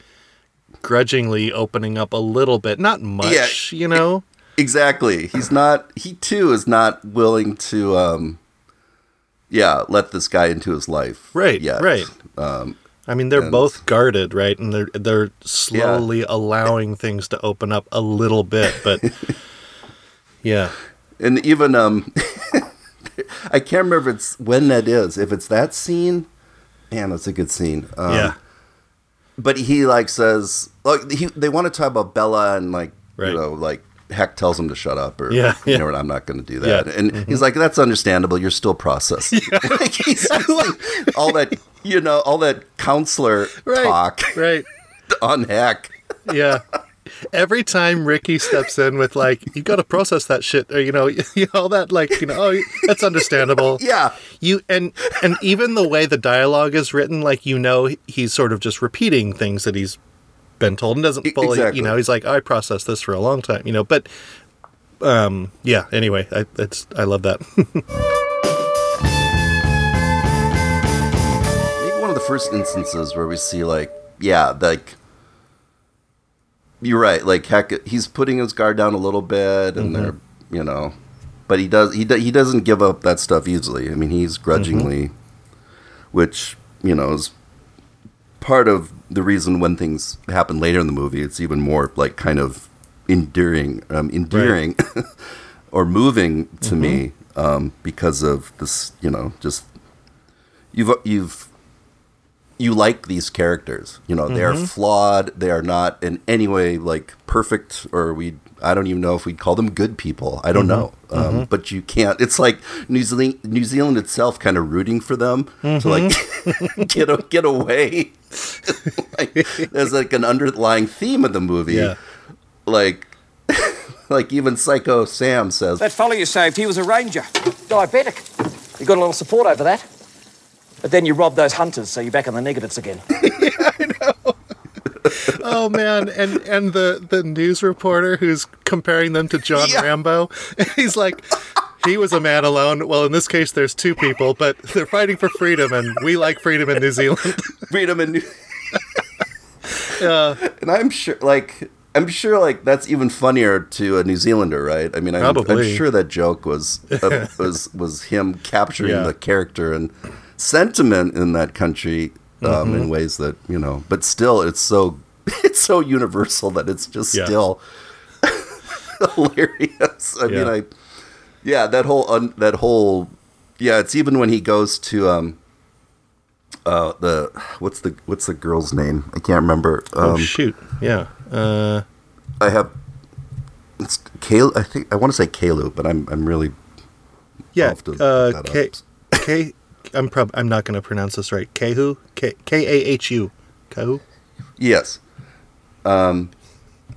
grudgingly opening up a little bit, not much, you know. Exactly. He's not. He too is not willing to. um Yeah, let this guy into his life. Right, yet. right. Um, I mean, they're And- both guarded, right? And they're they're slowly allowing things to open up a little bit, but yeah, and even um, I can't remember if it's when that is. If it's that scene, man, that's a good scene. Um, yeah, but he like says like he they want to talk about Bella and like Right. you know like Heck tells him to shut up or Yeah, you yeah. know what I'm not going to do that Yeah. and he's mm-hmm. like that's understandable you're still processing like he's like, all that you know all that counselor right, talk right, on Heck yeah. Every time Ricky steps in with like, you got to process that shit, or you know, you all that like, you know, oh, that's understandable. yeah You and and even the way the dialogue is written, like you know, he's sort of just repeating things that he's been told and doesn't fully, exactly. you know, he's like, I processed this for a long time, you know, but um, yeah. Anyway, I it's I love that. maybe one of the first instances where we see like yeah like you're right like heck he's putting his guard down a little bit and they're you know but he does he, do, he doesn't give up that stuff easily. I mean he's grudgingly which you know is part of the reason when things happen later in the movie it's even more like kind of endearing um, endearing or moving to me um, because of this you know just you've you've you like these characters. You know, they are mm-hmm. flawed. They are not in any way like perfect, or we. I don't even know if we'd call them good people. I don't mm-hmm. know. Um, mm-hmm. But you can't. It's like New Zealand, New Zealand itself, kind of rooting for them to like get a, get away. like, there's like an underlying theme of the movie. Yeah. Like, like even Psycho Sam says, That fellow you saved, he was a ranger. Diabetic. You got a little support over that. But then you rob those hunters, so you're back in the negatives again. Yeah, I know. oh man, and and the the news reporter who's comparing them to John Yeah. Rambo, he's like. He was a man alone. Well, in this case, there's two people, but they're fighting for freedom, and we like freedom in New Zealand. freedom and New- Yeah. and I'm sure like I'm sure like that's even funnier to a New Zealander, right? I mean, I'm, I'm sure that joke was uh, was was him capturing Yeah. the character and sentiment in that country um, Mm-hmm. in ways that you know, but still, it's so it's so universal that it's just Yeah. still hilarious. I mean, I yeah, that whole un, that whole yeah, it's even when he goes to um uh the what's the what's the girl's name? I can't remember. oh Um shoot, yeah. Uh, I have it's Kale I think I want to say Kalu, but I'm I'm really yeah. Uh, that K. K. I'm prob I'm not going to pronounce this right. Kehu K K A H U. Kehu. yes. Um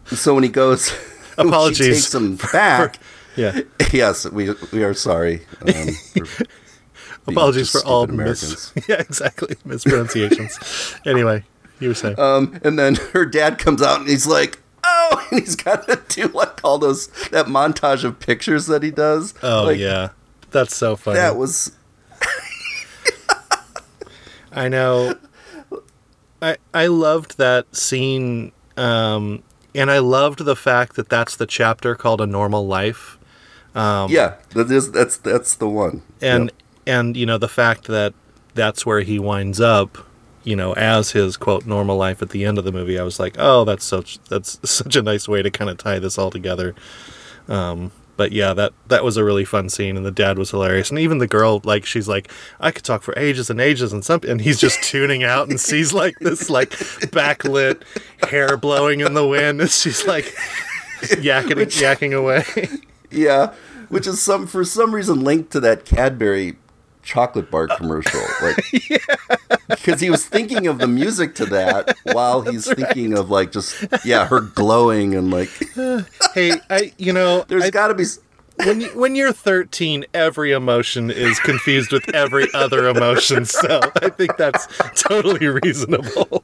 so when he goes when she Apologies takes him back. Yeah. yes, we we are sorry. Um, for Apologies for all stupid mis- yeah, exactly mispronunciations. anyway, you were saying. Um, and then her dad comes out and he's like, "Oh!" And he's got to do like all those that montage of pictures that he does. oh Like, yeah, that's so funny. that was I know. I I loved that scene, um, and I loved the fact that that's the chapter called "A Normal Life," Um, yeah. That is that's that's the one. and Yep. and you know the fact that that's where he winds up, you know, as his quote normal life at the end of the movie. I was like, oh, that's such that's such a nice way to kind of tie this all together. Um, but yeah, that that was a really fun scene, and the dad was hilarious, and even the girl, like she's like, I could talk for ages and ages, and something, and he's just tuning out and sees like this like backlit hair blowing in the wind, and she's like yakking yakking away. yeah, which is some for some reason linked to that Cadbury chocolate bar uh, commercial, like because he was thinking of the music to that while he's thinking of like just yeah her glowing and like hey, I you know there's I- got to be when you, when you're 13, every emotion is confused with every other emotion. So I think that's totally reasonable.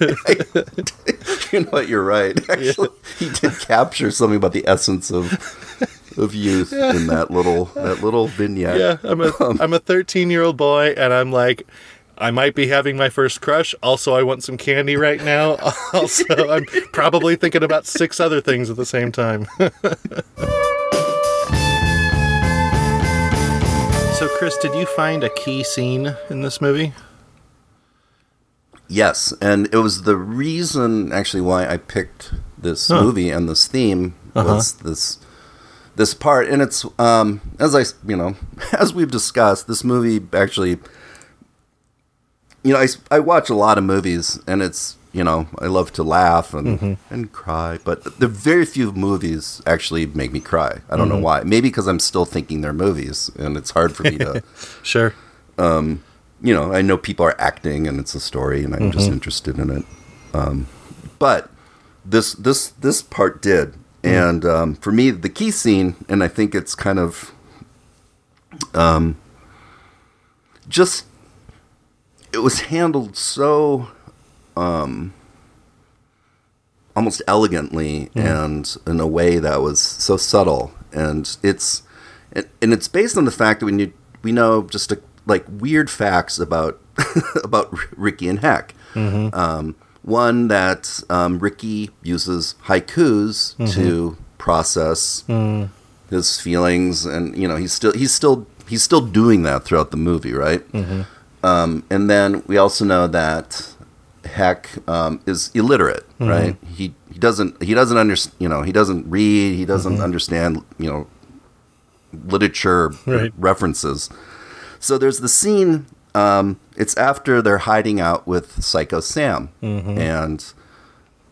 you know what you're right actually he did capture something about the essence of of youth in that little that little vignette Yeah, I'm a um, am a 13 year old boy, and I'm like, I might be having my first crush. Also, I want some candy right now. Also, I'm probably thinking about six other things at the same time. so, Chris, did you find a key scene in this movie? Yes, and it was the reason actually why I picked this movie and this theme was this this part, and it's um as I, you know as we've discussed, this movie actually you know I, I watch a lot of movies and it's you know I love to laugh and and cry, but the very few movies actually make me cry. I don't know why. Maybe because I'm still thinking they're movies, and it's hard for me to Sure. you know, I know people are acting and it's a story, and I'm just interested in it. Um, but this this this part did, and um, for me, the key scene, and I think it's kind of, um, just it was handled so, um, almost elegantly and in a way that was so subtle, and it's and, and it's based on the fact that we need we know just a, like weird facts about about Ricky and Heck. Um, one that um, Ricky uses haikus to process his feelings, and you know he's still he's still he's still doing that throughout the movie, right? Um, and then we also know that Heck um, is illiterate, right? He he doesn't he doesn't understand you know he doesn't read he doesn't understand you know literature Right. references. So there's the scene. Um, it's after they're hiding out with Psycho Sam, and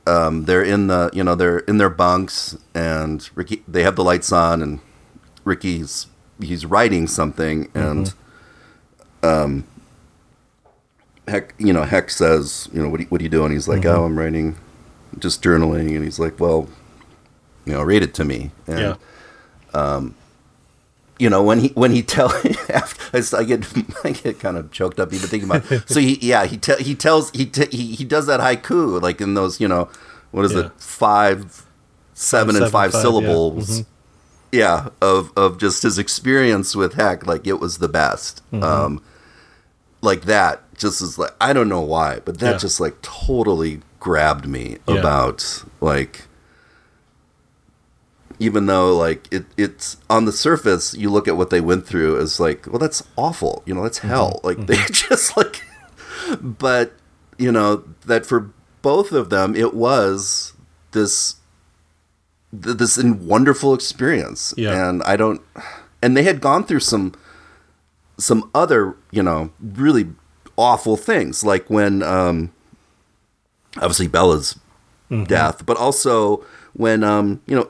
um, they're in the you know they're in their bunks, and Ricky they have the lights on, and Ricky's he's writing something, and um, Heck you know Heck says you know what are you, what are you doing? He's like oh I'm writing, just journaling, and he's like well, you know read it to me, and Yeah. you know when he when he tell after I get I get kind of choked up even thinking about it. so he yeah he te- he tells he, te- he he does that haiku like in those you know what is Yeah. it five seven and seven, five, five, yeah. syllables yeah. of of just his experience with heck like it was the best Mm-hmm. um like that just is like I don't know why but that Yeah. just like totally grabbed me Yeah. about like even though like it, it's on the surface you look at what they went through as like well that's awful you know that's mm-hmm. hell like mm-hmm. they just like but you know that for both of them it was this th- this in wonderful experience. Yeah. And I don't and they had gone through some some other, you know, really awful things like when um obviously Bella's Mm-hmm. death, but also when um, you know,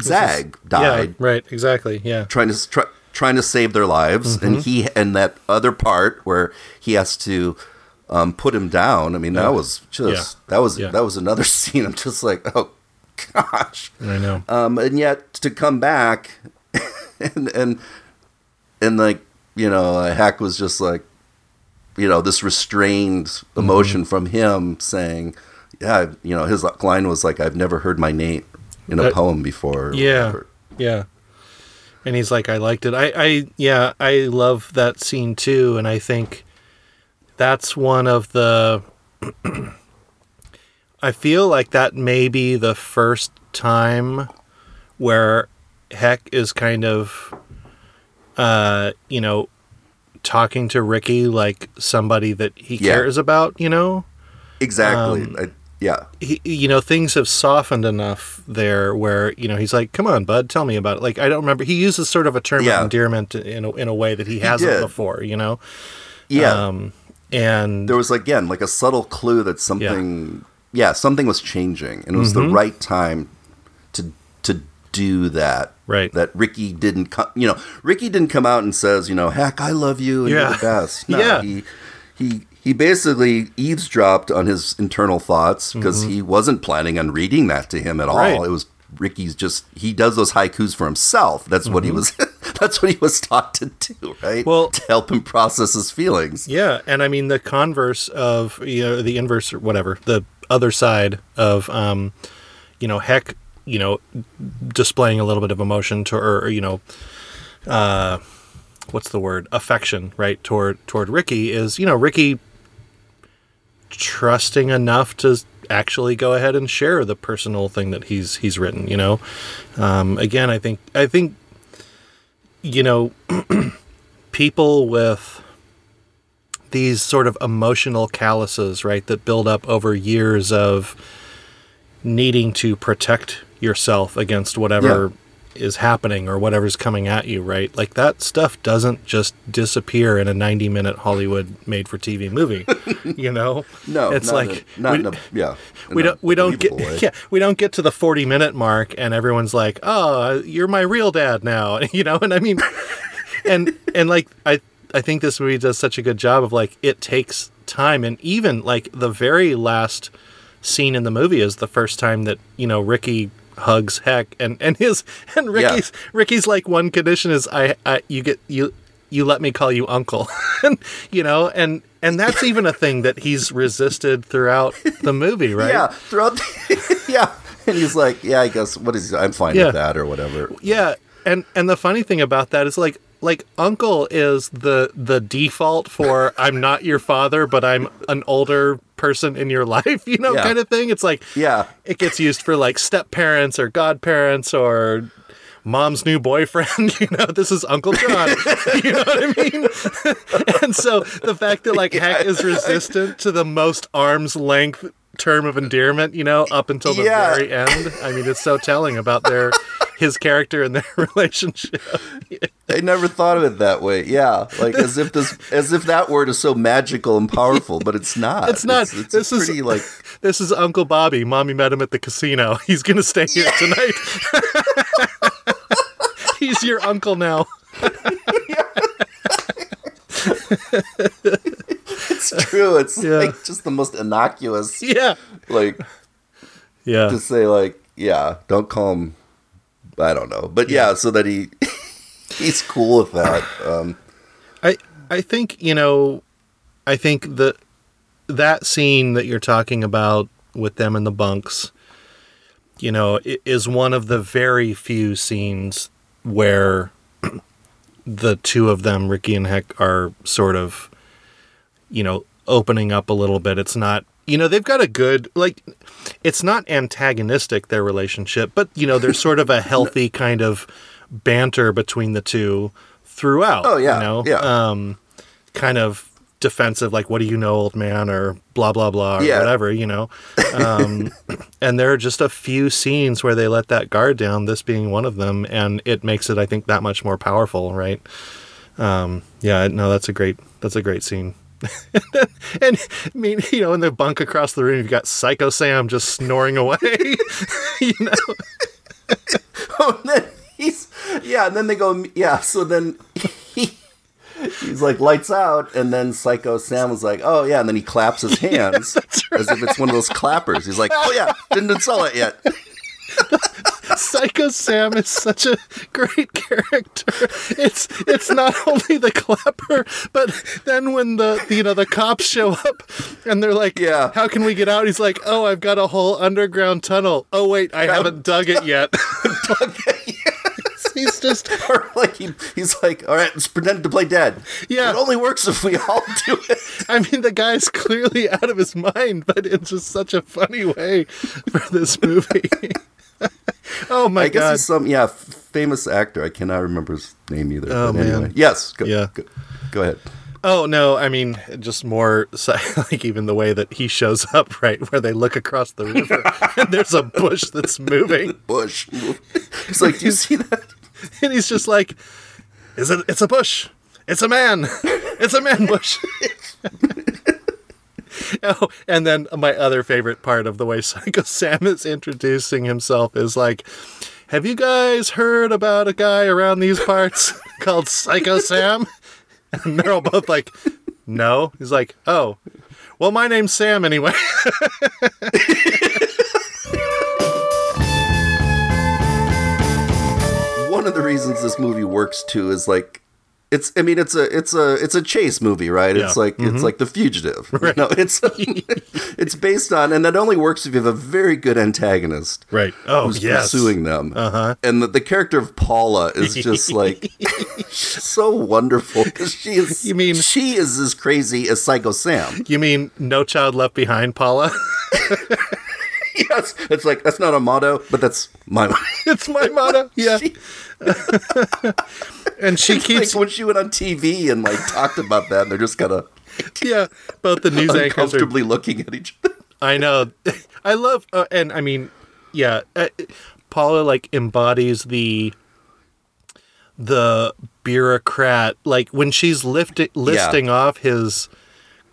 Zag died Yeah, right, exactly. Yeah. trying to try, trying to save their lives, and Mm-hmm. he and that other part where he has to um, put him down. I mean, that was just Yeah. that was Yeah. that was another scene. I'm just like, oh gosh, I know. um, and yet to come back and and and like you know, Hack was just like, you know, this restrained Mm-hmm. emotion from him saying, yeah, you know, his line was like, I've never heard my name in a That- poem before. Yeah. whatever. Yeah. And he's like, I liked it. I, I, yeah, I love that scene too. And I think that's one of the, I feel like that may be the first time where Heck is kind of, uh, you know, talking to Ricky like somebody that he Yeah. cares about, you know? exactly. Um, I, yeah. he, you know, things have softened enough there where, you know, he's like, come on, bud, tell me about it. Like, I don't remember. He uses sort of a term Yeah. of endearment in a, in a way that he, hasn't did. before, you know? Yeah. Um, and there was again like a subtle clue that something yeah, something was changing and it was the right time to to do that Right. that ricky didn't come you know ricky didn't come out and says you know heck i love you and Yeah. you're the best no, Yeah. he he he basically eavesdropped on his internal thoughts because he wasn't planning on reading that to him at all Mm-hmm. It was ricky's just he does those haikus for himself that's what he was that's what he was taught to do right Mm-hmm. Well- to help him process his feelings yeah. And I mean, the converse of, you know, the inverse or whatever, the other side of, um, you know, heck, you know, displaying a little bit of emotion to, or, you know, uh, what's the word? Affection, right? Toward, toward Ricky is, you know, Ricky trusting enough to actually go ahead and share the personal thing that he's he's written you know um, again i think i think you know people with these sort of emotional calluses right that build up over years of needing to protect yourself against whatever is happening or whatever's coming at you right like that stuff doesn't just disappear in a 90 minute hollywood made for tv movie you know No, it's not like a, not we, in a, yeah. we don't we don't get way. yeah we don't get to the 40 minute mark and everyone's like oh you're my real dad now you know and i mean and and like i i think this movie does such a good job of like it takes time and even like the very last scene in the movie is the first time that you know ricky hugs heck and and his and ricky's ricky's like one condition is i, I you get you you let me call you uncle and you know and and that's even a thing that he's resisted throughout the movie right Yeah, throughout the, yeah. And he's like, yeah, I guess what is? I'm fine Yeah. with that or whatever. Yeah, and and the funny thing about that is like like uncle is the the default for I'm not your father, but I'm an older person in your life, you know, Yeah. kind of thing. It's like Yeah. it gets used for like step parents or godparents or mom's new boyfriend you know this is uncle john you know what i mean and so the fact that like heck is resistant to the most arm's length term of endearment you know up until the Yeah. very end i mean it's so telling about their his character and their relationship I never thought of it that way. Yeah, like as if this, as if that word is so magical and powerful, but it's not. It's not. It's, it's This is- pretty like this is uncle bobby mommy met him at the casino he's gonna stay here tonight he's your uncle now it's true. It's Yeah. like just the most innocuous. yeah Like yeah to say like, yeah, don't call him. I don't know, but yeah, so that he he's cool with that. Um, I I think you know, I think the that scene that you're talking about with them in the bunks, you know, is one of the very few scenes where the two of them, Ricky and Heck, are sort of, you know, opening up a little bit. It's not. You know, they've got a good like it's not antagonistic their relationship, but you know, there's sort of a healthy kind of banter between the two throughout. Oh, yeah, You know? yeah. Um kind of defensive, like "What do you know, old man?" or blah blah blah or Yeah. whatever, you know. Um, and there are just a few scenes where they let that guard down. This being one of them, and it makes it, I think, that much more powerful, right? Um, yeah, no, that's a great that's a great scene. and I mean, you know, in the bunk across the room, you've got Psycho Sam just snoring away. you know, Oh, and then he's yeah, and then they go yeah. So then he he's like lights out, and then Psycho Sam was like, oh yeah, and then he claps his hands as if it's one of those clappers. He's like, oh yeah, didn't install it yet. Psycho Sam is such a great character. It's it's not only the clapper, but then when the you know the cops show up and they're like, Yeah. how can we get out?" He's like, "Oh, I've got a whole underground tunnel. Oh wait, I haven't dug it yet." He's just or like he, he's like, all right, let's pretend to play dead. Yeah. it only works if we all do it. I mean, the guy's clearly out of his mind, but it's just such a funny way for this movie. oh my I guess god! he's some yeah famous actor. I cannot remember his name either. Oh, but anyway. man. yes, go, Yeah. go, go ahead. Oh no, I mean just more like even the way that he shows up, right, where they look across the river and there's a bush that's moving, Bush. He's like, do you see that? and he's just like, "Is it? It's a bush. It's a man. It's a man bush." oh, and then my other favorite part of the way Psycho Sam is introducing himself is like, "Have you guys heard about a guy around these parts called Psycho Sam?" And they're all both like, "No." He's like, "Oh, well, my name's Sam anyway." one of the reasons this movie works too is like it's I mean it's a it's a it's a chase movie, right? It's Yeah. like it's like The Fugitive. You know, it's it's based on and that only works if you have a very good antagonist right. Oh, who's yes. pursuing them. Uh-huh. And the, the character of Paula is just like so wonderful because she is You mean- she is as crazy as Psycho Sam. You mean No Child Left Behind, Paula? yes. It's like that's not a motto, but that's my it's my motto. Yeah. She- and she like keeps when she went on TV and like talked about that, and they're just kind of yeah, both the news anchors are uncomfortably looking at each other. I know. I love, uh, and I mean, yeah, uh, Paula like embodies the the bureaucrat. Like when she's lifting listing off his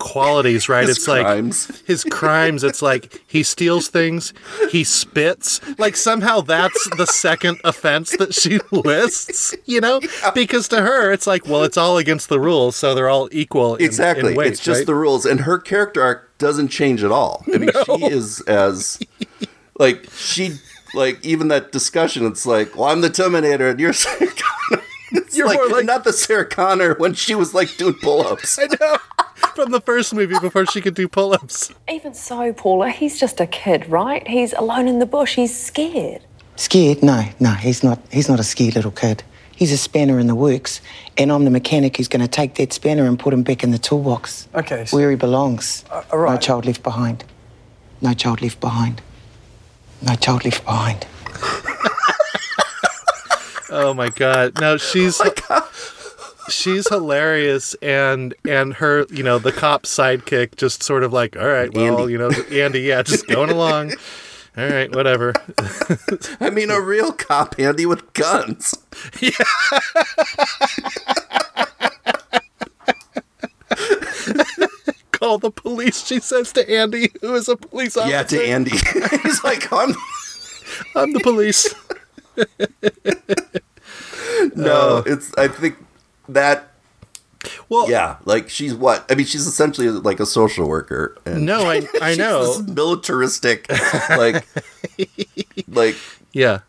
qualities, right? It's like his crimes. It's like he steals things, he spits. Like somehow that's the second offense that she lists. You know, because to her it's like, well, it's all against the rules, so they're all equal. In, Exactly. in weight, it's just right? the rules. And her character arc doesn't change at all. I mean, she is as, like, she, like, even that discussion, it's like, well, I'm the Terminator and you're Sarah Connor. It's You're like, more like- not the Sarah Connor when she was, like, doing pull ups. I know. From the first movie before she could do pull-ups. Even so, Paula, he's just a kid, right? He's alone in the bush. He's scared. Scared? No, no, he's not. He's not a scared little kid. He's a spanner in the works, and I'm the mechanic who's going to take that spanner and put him back in the toolbox. Okay, so- Where he belongs. Uh, all right. No child left behind. No child left behind. No child left behind. Oh my god. No, oh she's she's hilarious and and her, you know, the cop sidekick just sort of like, all right, well, Andy. you know, Andy, yeah, just going along. All right, whatever. I mean, a real cop Andy, with guns. Yeah. Call the police, she says to Andy, who is a police officer. Yeah, to Andy. He's like, I'm. I'm the police. No, it's, I think that, Well, yeah, like, she's what? I mean, she's essentially like a social worker. And no, I I know. this militaristic, like, like Yeah.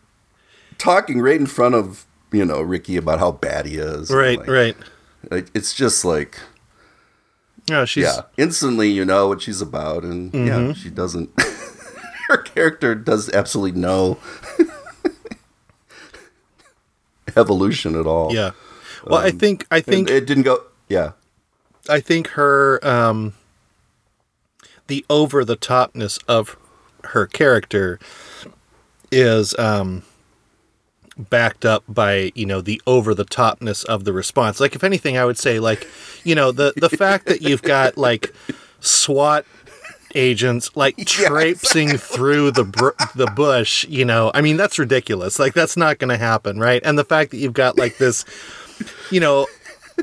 talking right in front of you know Ricky about how bad he is. Right, like, right. Like, it's just like yeah, she's yeah, instantly you know what she's about, and Mm-hmm. yeah, she doesn't. her character does absolutely no evolution at all. yeah. Well, I think I think it didn't go. Yeah, I think her um the over the topness of her character is um backed up by you know the over the topness of the response. Like if anything, I would say like you know the the fact that you've got like SWAT agents like traipsing through the br- the bush. You know, I mean that's ridiculous. Like that's not going to happen, right? And the fact that you've got like this, you know.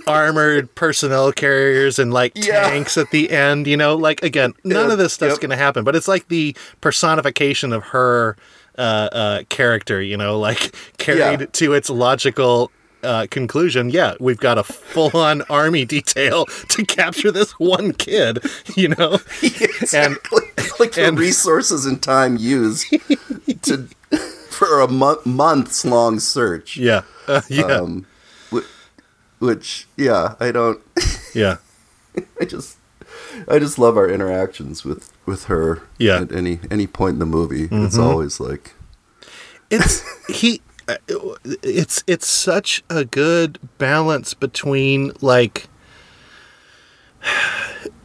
armored personnel carriers and like Yeah. tanks at the end you know like again none Yeah, of this stuff's yep. going to happen but it's like the personification of her uh, uh, character, you know, like carried Yeah. to its logical uh, conclusion. Yeah, we've got a full on army detail to capture this one kid, you know? And like the and- resources and time used to for a mo- months long search. yeah, uh, yeah, Um, wh- which yeah, I don't. yeah, I just I just love our interactions with with her. Yeah. Mm-hmm. At any any point in the movie, it's always like it's he. It's it's such a good balance between like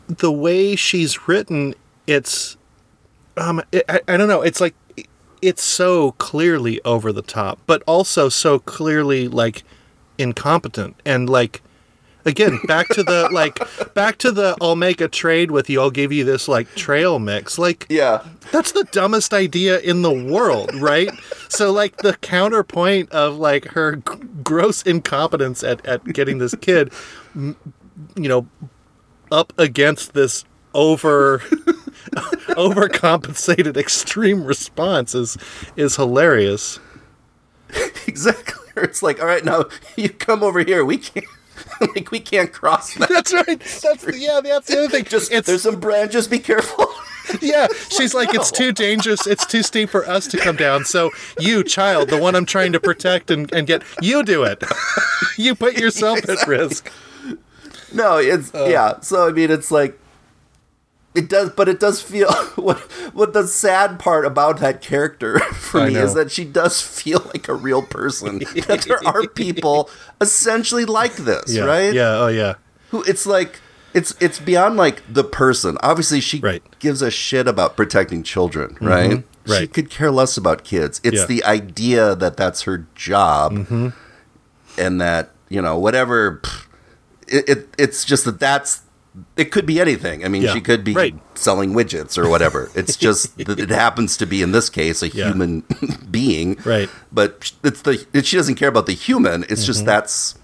the way she's written. It's um I, I don't know. It's like it's so clearly over the top, but also so clearly like incompetent and like again back to the like back to the I'll make a trade with you. I'll give you this like trail mix. Like yeah, that's the dumbest idea in the world, right? so like the counterpoint of like her g- gross incompetence at at getting this kid m- you know up against this over overcompensated extreme response is is hilarious. exactly. It's like all right, now you come over here. We can't like we can't cross that. That's right. That's the, yeah. That's the other thing. Just it's there's some branches. Be careful. yeah. She's like, it's too dangerous. It's too steep for us to come down. So you, child, the one I'm trying to protect and, and get, you do it. you put yourself at risk. No, it's Uh. yeah. So I mean, it's like it does, but it does feel what what the sad part about that character for I me is that she does feel like a real person. that there are people essentially like this, Yeah. right? Yeah. Oh yeah. Who it's like it's it's beyond like the person. Obviously, she Right. Mm-hmm. gives a shit about protecting children, right? right She could care less about kids. It's Yeah. the idea that that's her job, Mm-hmm. and that you know whatever. pff, It, it it's just that that's it could be anything. I mean, Yeah. she could be Right. selling widgets or whatever. It's just that it happens to be in this case a Yeah. human being, Right. But it's the it, she doesn't care about the human. It's Mm-hmm. just that's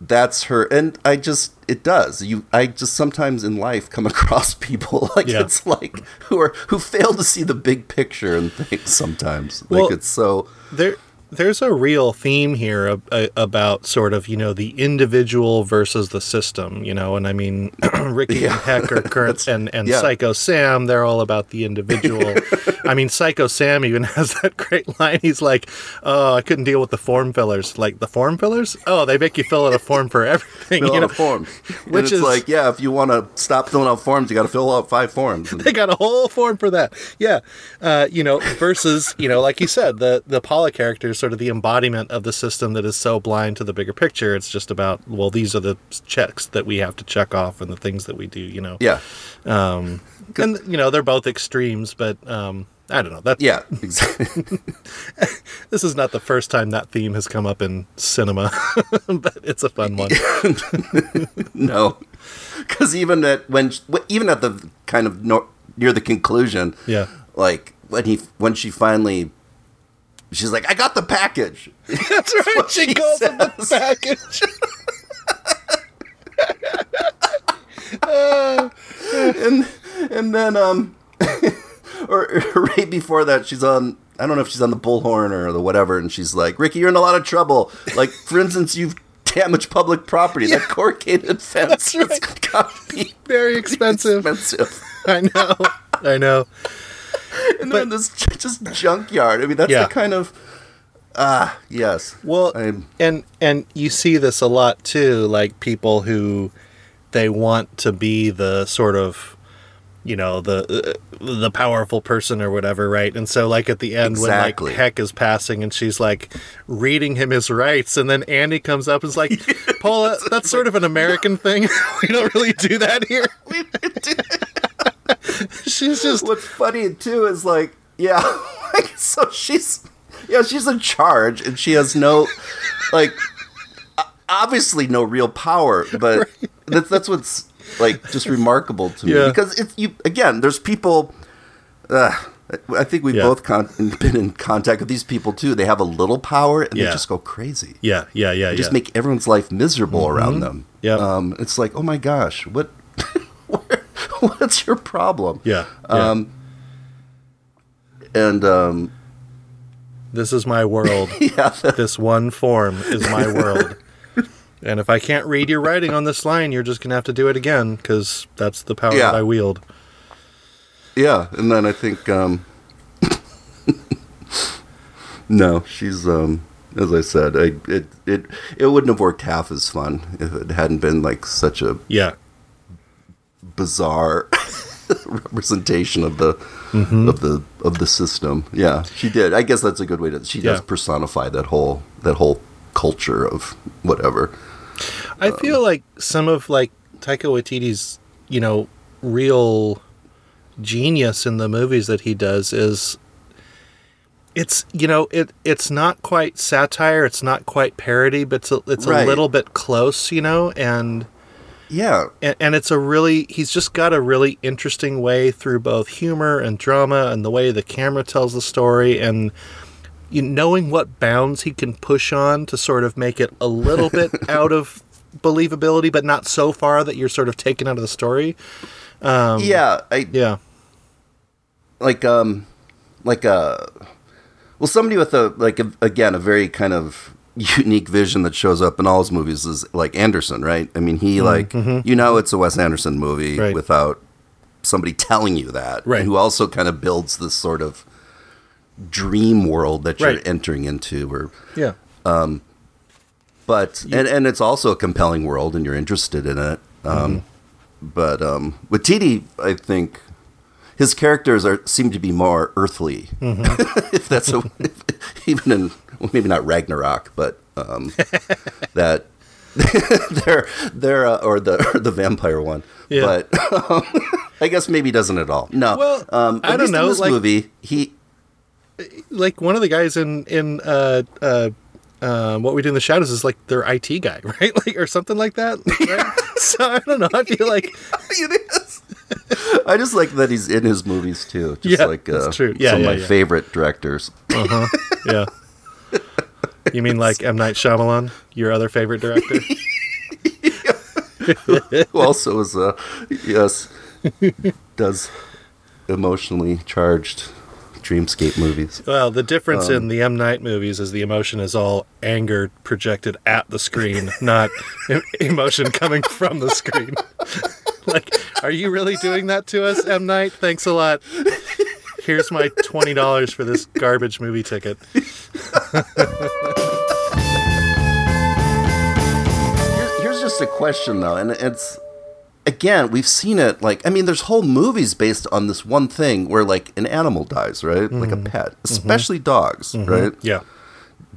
that's her and i just it does you i just sometimes in life come across people like Yeah. it's like who are who fail to see the big picture and things sometimes like it's so There, there's a real theme here ab- a- about sort of you know the individual versus the system, you know, and I mean Ricky and Heck are current and and yeah. Psycho Sam, they're all about the individual. I mean, Psycho Sam even has that great line. He's like, "Oh, I couldn't deal with the form fillers. Like the form fillers? Oh, they make you fill out a form for everything. fill you out know? a form which is like yeah if you want to stop filling out forms you got to fill out five forms they got a whole form for that. Yeah, uh, you know, versus you know, like you said, the the Paula character is sort of the embodiment of the system that is so blind to the bigger picture. It's just about well, these are the checks that we have to check off and the things that we do. You know, yeah and you know they're both extremes, but um, I don't know. That yeah exactly this is not the first time that theme has come up in cinema, but it's a fun one. no because even at when even at the kind of no, near the conclusion Yeah. like when he when she finally she's like i got the package That's right. She she calls the package. and and then um or, or right before that she's on i don't know if she's on the bullhorn or the whatever and she's like ricky you're in a lot of trouble like for instance you've damaged public property that corrugated fence That's right. it's gotta be Very expensive. expensive I know. I know. and they're in this just junkyard i mean that's Yeah. the kind of ah yes Well, I'm- and and you see this a lot too, like people who they want to be the sort of you know the uh, the powerful person or whatever, right? And so like at the end Exactly. when like Heck is passing and she's like reading him his rights and then Andy comes up and is like, "Paula, that's sort of an American thing. we don't really do that here." she's just what's funny too is like yeah like so she's yeah, she's in charge, and she has no, like, obviously no real power. But that's that's what's like just remarkable to me Yeah. because it's you again. There's people. Uh, I think we've Yeah. both con- been in contact with these people too. They have a little power and Yeah. they just go crazy. Yeah, yeah, yeah, They just make everyone's life miserable around them. Yeah, Um, it's like, oh my gosh, what? what's your problem? yeah, yeah. Um, and um, this is my world. yeah, this one form is my world. And if I can't read your writing on this line, you're just gonna have to do it again because that's the power Yeah. that I wield. Yeah, and then I think um No, she's um as I said, I it it it wouldn't have worked half as fun if it hadn't been like such a Yeah, bizarre representation of the Mm-hmm. of the of the system. Yeah, she did. I guess that's a good way to she does personify that whole that whole culture of whatever. I um, feel like some of like Taika Waititi's, you know, real genius in the movies that he does is it's you know it it's not quite satire, it's not quite parody, but it's a, it's Right. a little bit close, you know, and Yeah. and, and it's a really he's just got a really interesting way through both humor and drama and the way the camera tells the story and you knowing what bounds he can push on to sort of make it a little bit out of believability but not so far that you're sort of taken out of the story yeah, I yeah like um like a well somebody with a like a, again a very kind of unique vision that shows up in all his movies is like Anderson, right? I mean, he like you know it's a Wes Anderson movie Mm-hmm. Right. without somebody telling you that, Right. Who also kind of builds this sort of dream world that you're Right. entering into, or yeah but and and it's also a compelling world, and you're interested in it. Um, But um, with Titi, I think his characters are seem to be more earthly. if that's a, even in well, maybe not Ragnarok, but um, that they're they're uh, or the or the vampire one. Yeah. But um, I guess maybe he doesn't at all. No. Well, um, I don't know, In this like- movie, he like one of the guys in in uh uh uh, what we do in the shadows is like their IT guy, right? Like or something like that. Right? so I don't know. I feel like it is. I just like that he's in his movies too. Just Yeah, like uh, that's true. Yeah, some yeah, of my yeah. favorite directors. Uh-huh. Yeah. You mean like M Night Shyamalan, your other favorite director? Who also is uh yes does emotionally charged dreamscape movies. Well, the difference Um, in the M Night movies is the emotion is all anger projected at the screen, not emotion coming from the screen. like, are you really doing that to us, M Night? Thanks a lot. Here's my twenty dollars for this garbage movie ticket. Here's, here's just a question though, and it's again we've seen it like I mean there's whole movies based on this one thing where like an animal dies, right? Like Mm-hmm. a pet, especially dogs, right? Yeah.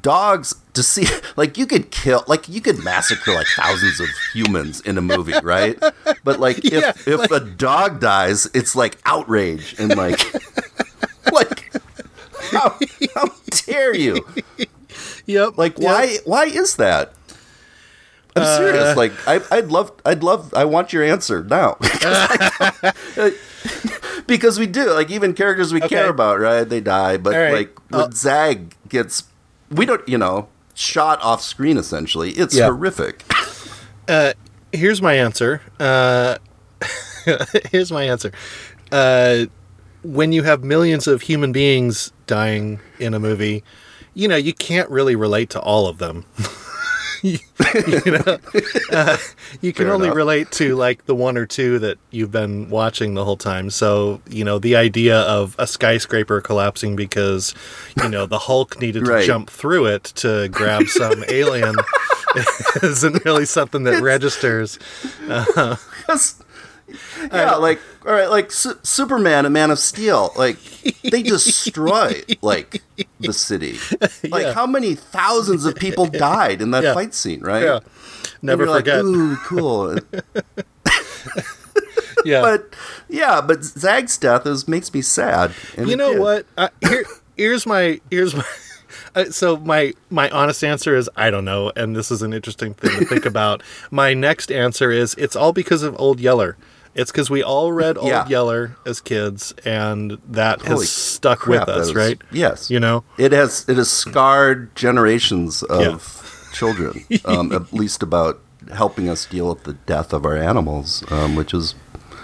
dogs to see like you could kill like you could massacre like thousands of humans in a movie right but like if Yeah, if a dog dies it's like outrage and like like how, how dare you Yep. like yep. why why is that i'm Uh, serious like I, i'd love i'd love i want your answer now because we do like even characters we care about right they die but right. like when Uh, zag gets we don't you know shot off screen essentially it's Yeah. horrific here's my answer. Uh, here's my answer. Uh, when you have millions of human beings dying in a movie, you know you can't really relate to all of them. you, know, uh, you can Fair only enough. relate to like the one or two that you've been watching the whole time. So you know the idea of a skyscraper collapsing because you know the Hulk needed to jump through it to grab some alien isn't really something that registers. 'Cause- yeah like all right like Su- superman and man of steel like they destroy like the city like Yeah. how many thousands of people died in that Yeah. fight scene right Yeah. Never you're like, forget. Ooh, cool. yeah. but yeah, but Zag's death is makes me sad. You know did. what? Uh, here, here's my here's my. uh, so my my honest answer is I don't know, and this is an interesting thing to think about. My next answer is it's all because of Old Yeller. It's because we all read Old Yeah. Yeller as kids, and that Holy has stuck crap, with us, was- right? Yes. You know, It has it has scarred generations of Yeah. children, um, at least about helping us deal with the death of our animals, um, which is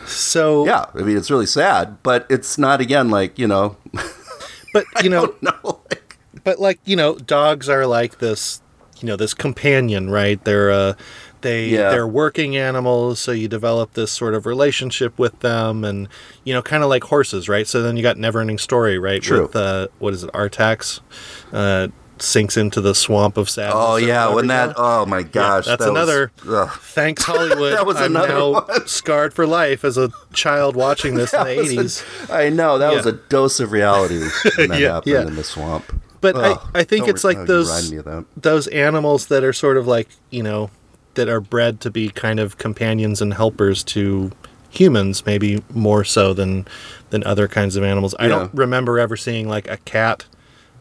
so yeah. I mean, it's really sad, but it's not again like you know, but you know, no, like, but like you know dogs are like this you know this companion right they're uh they Yeah. they're working animals so you develop this sort of relationship with them and you know kind of like horses right so then you got never ending story right True. with uh what is it artax uh sinks into the swamp of sadness oh yeah, when that oh my gosh, that's that another ugh. thanks hollywood That was i'm another now scarred for life as a child watching this in the That was a- 80s I know that was a dose of reality when that Yeah, happened yeah. in the swamp. But Ugh, I, I think it's like oh, those remind me of that. those animals that are sort of like you know that are bred to be kind of companions and helpers to humans, maybe more so than than other kinds of animals. I don't remember ever seeing like a cat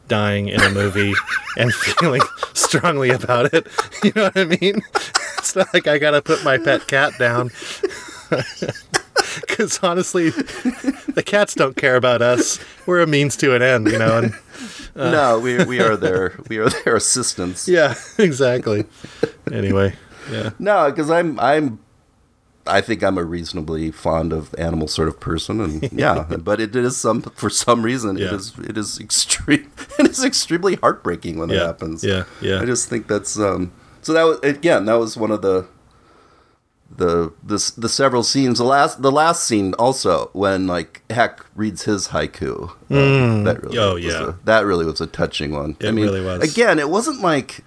dying in a movie and feeling strongly about it. You know what I mean? It's not like I gotta put my pet cat down. Because honestly, the cats don't care about us. We're a means to an end, you know. And uh, no, we we are their we are their assistants. yeah, exactly. Anyway, yeah. No, because I'm I'm I think I'm a reasonably fond of animal sort of person, and yeah, but it is some for some reason it Yeah. is it is extreme it is extremely heartbreaking when it Yeah, happens. yeah, yeah. I just think that's um. So that was again that was one of the the the the several scenes. The last the last scene also when like Heck reads his haiku. uh, that really Oh, yeah. a- that really was a touching one. It really was. Again, it wasn't like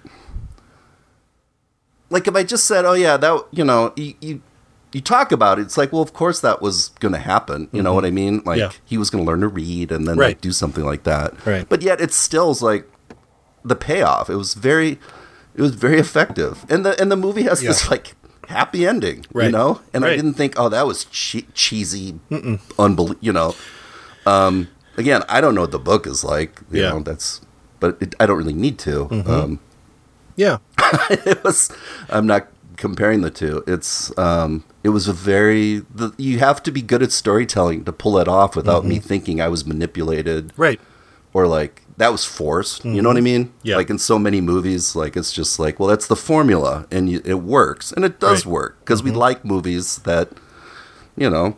like if I just said, "Oh yeah, that you know," you you, you talk about it, it's like, well, of course that was going to happen. You know what I mean? Like Mm-hmm. Yeah. he was going to learn to read and then Right. like do something like that. Right. But yet it still's like the payoff. It was very it was very effective. And the and the movie has Yeah. this like happy ending, Right. you Right. know? And I didn't think, "Oh, that was che- cheesy unbelievable, you know." Um again, I don't know what the book is like, you Yeah. Mm-hmm. know, that's but it, I don't really need to. Um Yeah. it was i'm not comparing the two it's um it was a very the, you have to be good at storytelling to pull it off without me Mm-hmm. thinking i was manipulated Right. or like that was forced you know what i mean Mm-hmm. Yeah. like in so many movies like it's just like well that's the formula and you, it works and it does Right. Mm-hmm. work because we like movies that you know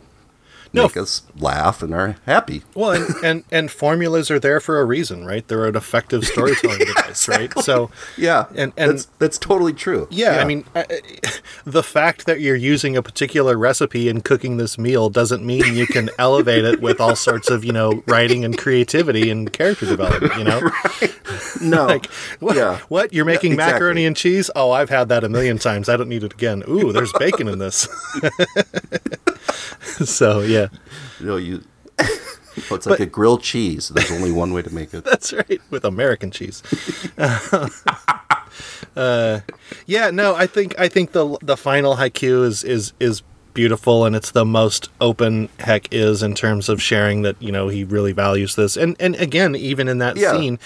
No, make us laugh and are happy Well, and, and and formulas are there for a reason, right? They're an effective storytelling device, right? So, yeah And- and- that's that's totally true yeah, I mean, I- the fact that you're using a particular recipe and cooking this meal doesn't mean you can elevate it with all sorts of, you know, writing and creativity and character development, you know? no Like, what? yeah What? You're making exactly. macaroni and cheese? Oh, I've had that a million times. I don't need it again. Ooh, there's bacon in this. so, yeah. You know, you. It's like a grilled cheese. There's only one way to make it. That's right, with American cheese. uh, yeah, no, I think I think the the final haiku is is is beautiful, and it's the most open Heck is in terms of sharing that you know he really values this, and and again, even in that Yeah. scene.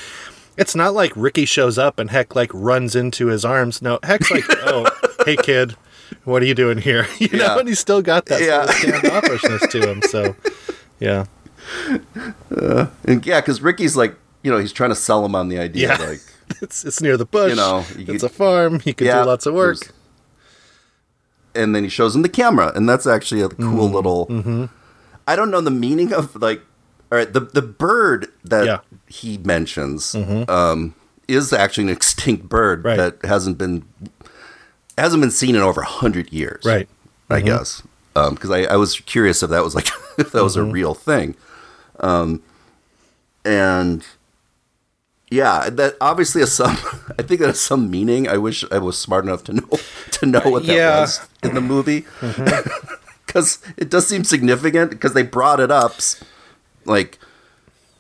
It's not like Ricky shows up and Heck like runs into his arms. No, Heck's like, "Oh, hey kid, what are you doing here?" You know, Yeah. and he's still got that Yeah. sort of standoffishness to him. So, yeah, And yeah, because Ricky's like, you know, he's trying to sell him on the idea, Yeah. like, it's it's near the bush. You know, you it's could- a farm. You can yeah, do lots of work. And then he shows him the camera, and that's actually a cool Mm-hmm. little. I don't know the meaning of like, all right, the the bird that he mentions um, is actually an extinct bird Right. that hasn't been hasn't been seen in over a hundred years, Right. I mm-hmm. guess. Um, because I, I was curious if that was like if that was a mm-hmm. real thing. Um, and yeah, that obviously has some. I think that has some meaning. I wish I was smart enough to know to know what that Yeah. was in the movie, mm-hmm. because it does seem significant. Because they brought it up, like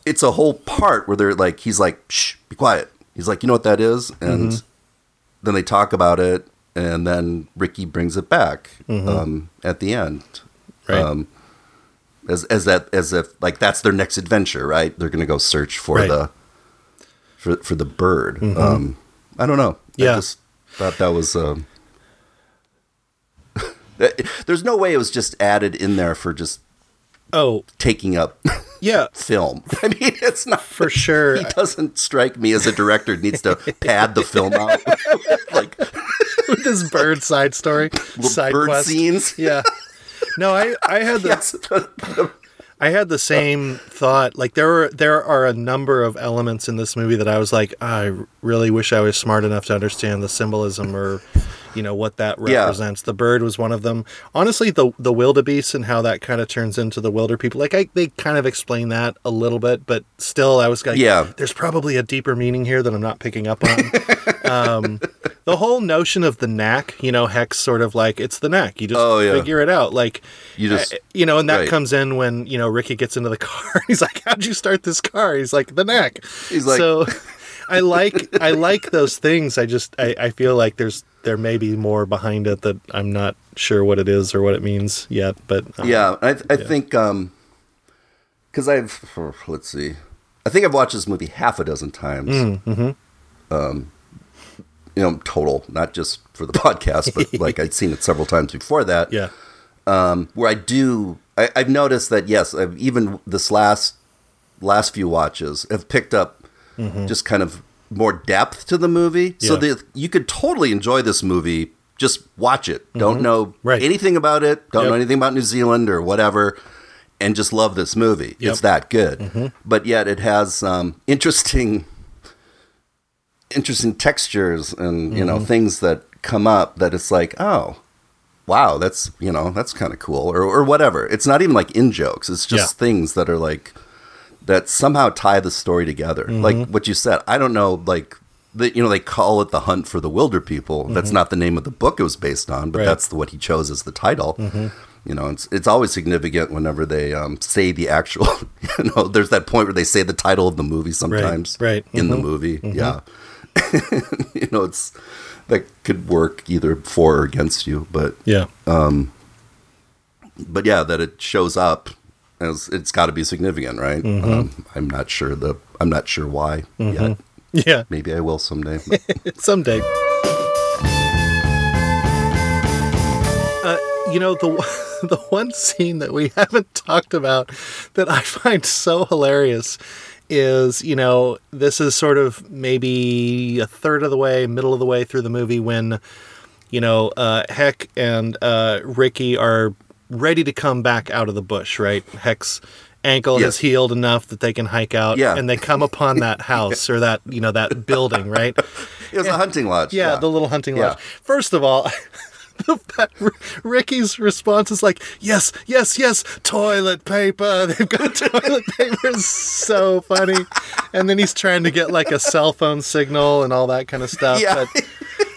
it's a whole part where they're like, he's like, "Shh, be quiet." He's like, "You know what that is?" And then they talk about it, and then Ricky brings it back um, at the end. Right. Um, as as that as if like that's their next adventure, right? They're gonna go search for Right. the for for the bird. Um, I don't know. Mm-hmm. Yeah. I just thought that was. Um, there's no way it was just added in there for just Oh, taking up yeah, film. I mean, it's not for sure. He doesn't strike me as a director needs to pad the film out like With this bird side story, side bird quest. scenes. Yeah. No, I I had the Yes. I had the same thought. Like there were there are a number of elements in this movie that I was like, I really wish I was smart enough to understand the symbolism or you know what that Yeah. represents. The bird was one of them. Honestly, the the wildebeest and how that kind of turns into the wilder people. Like I, they kind of explain that a little bit, but still, I was like, Yeah. there's probably a deeper meaning here that I'm not picking up on. um, the whole notion of the knack, you know, Heck's sort of like it's the knack. You just Oh, yeah. figure it out. Like You just- uh, you know, and that right. comes in when you know Ricky gets into the car. He's like, "How'd you start this car?" He's like, "The knack." He's like- so. I like I like those things. I just I, I feel like there's there may be more behind it that I'm not sure what it is or what it means yet. But um, Yeah, I, I think um, because I've let's see, I think I've watched this movie half a dozen times. Mm-hmm. Um, you know, total, not just for the podcast, but like I'd seen it several times before that. yeah, um, where I do, I, I've noticed that yes, I've even this last last few watches have picked up just kind of more depth to the movie. So Mm-hmm. That you could totally enjoy this movie. Just watch it. Don't know Mm-hmm. Right. anything about it. Don't know anything about New Zealand or whatever, and just love this movie. Yep. Mm-hmm. It's that good. But yet it has um, interesting, interesting textures and you know Mm-hmm. things that come up that it's like oh wow, that's you know that's kind of cool, or or whatever. It's not even like in jokes. It's just Yeah. things that are like that somehow tie the story together. Mm-hmm. Like what you said. I don't know, like. The, you know they call it the hunt for the wilder people. That's not the name of the book it was based on, but Mm-hmm. Right. that's the, what he chose as the title. You know, it's it's always significant whenever they um, say the actual. You know, there's that point where they say the title of the movie sometimes. right. in the Mhm. movie. Yeah, you know, it's that could work either for or against you, but yeah, Um, but yeah, that it shows up as it's got to be significant, right? Mm-hmm. Um, I'm not sure the I'm not sure why yet. yeah. Maybe I will someday. Someday. Uh, you know the the one scene that we haven't talked about that I find so hilarious is you know this is sort of maybe a third of the way, middle of the way through the movie when you know uh, Heck and uh, Ricky are ready to come back out of the bush, right? Heck's ankle Yes. has healed enough that they can hike out, Yeah. and they come upon that house or that you know that building, right? it was a hunting lodge. Yeah, the little hunting lodge. Yeah. First of all, the fact- R- Ricky's response is like, "Yes, yes, yes, toilet paper. They've got toilet paper." It's so funny. And then he's trying to get like a cell phone signal and all that kind of stuff. Yeah.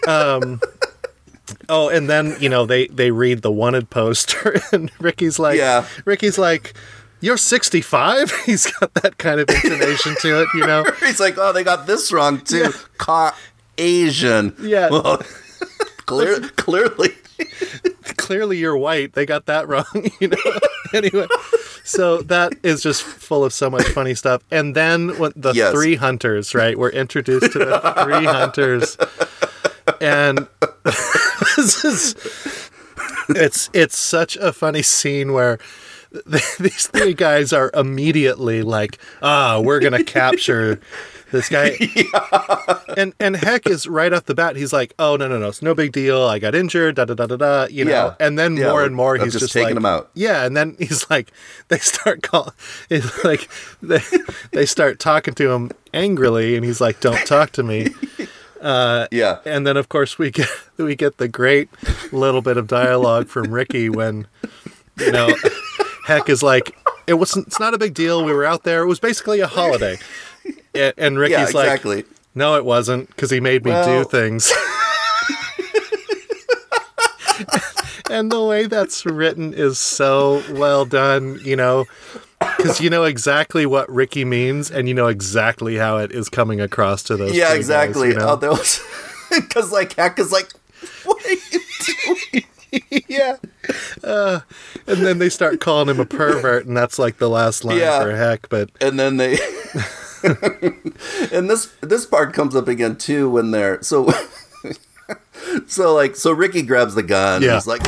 But, um, oh, and then you know they they read the wanted poster, and Ricky's like, Yeah. Ricky's like. You're 65. He's got that kind of intonation to it, you know. He's like, oh, they got this wrong too. Ca- Asian. Yeah. Well, clear, clearly. clearly you're white. They got that wrong, you know. anyway, so that is just full of so much funny stuff. And then when the Yes. three hunters, right? We're introduced to the three hunters, and this is it's it's such a funny scene where. th- These three guys are immediately like, ah, we're gonna capture this guy. And and Heck is right off the bat. He's like, "Oh no no no, it's no big deal. I got injured. Da da da da da." You know. Yeah. And then Yeah, more and more, he's just just, taking like, him out. Yeah. And then he's like, they start call, it's like they they start talking to him angrily, and he's like, "Don't talk to me." Uh, yeah. And then of course we get we get the great little bit of dialogue from Ricky when you know Heck is like, "It wasn't. It's not a big deal. We were out there. It was basically a holiday." And, Ricky's Yeah, like, no, it wasn't because he made me Well- do things. and the way that's written is so well done, you know, because you know exactly what Ricky means and you know exactly how it is coming across to those. yeah, three guys, exactly. you know? Oh, there was because like Heck is like, what are you doing? yeah. Uh, and then they start calling him a pervert, and that's like the last line Yeah. for Heck. But And then they and this this part comes up again too when they're so so like so Ricky grabs the gun. Yeah. Yeah. He's like,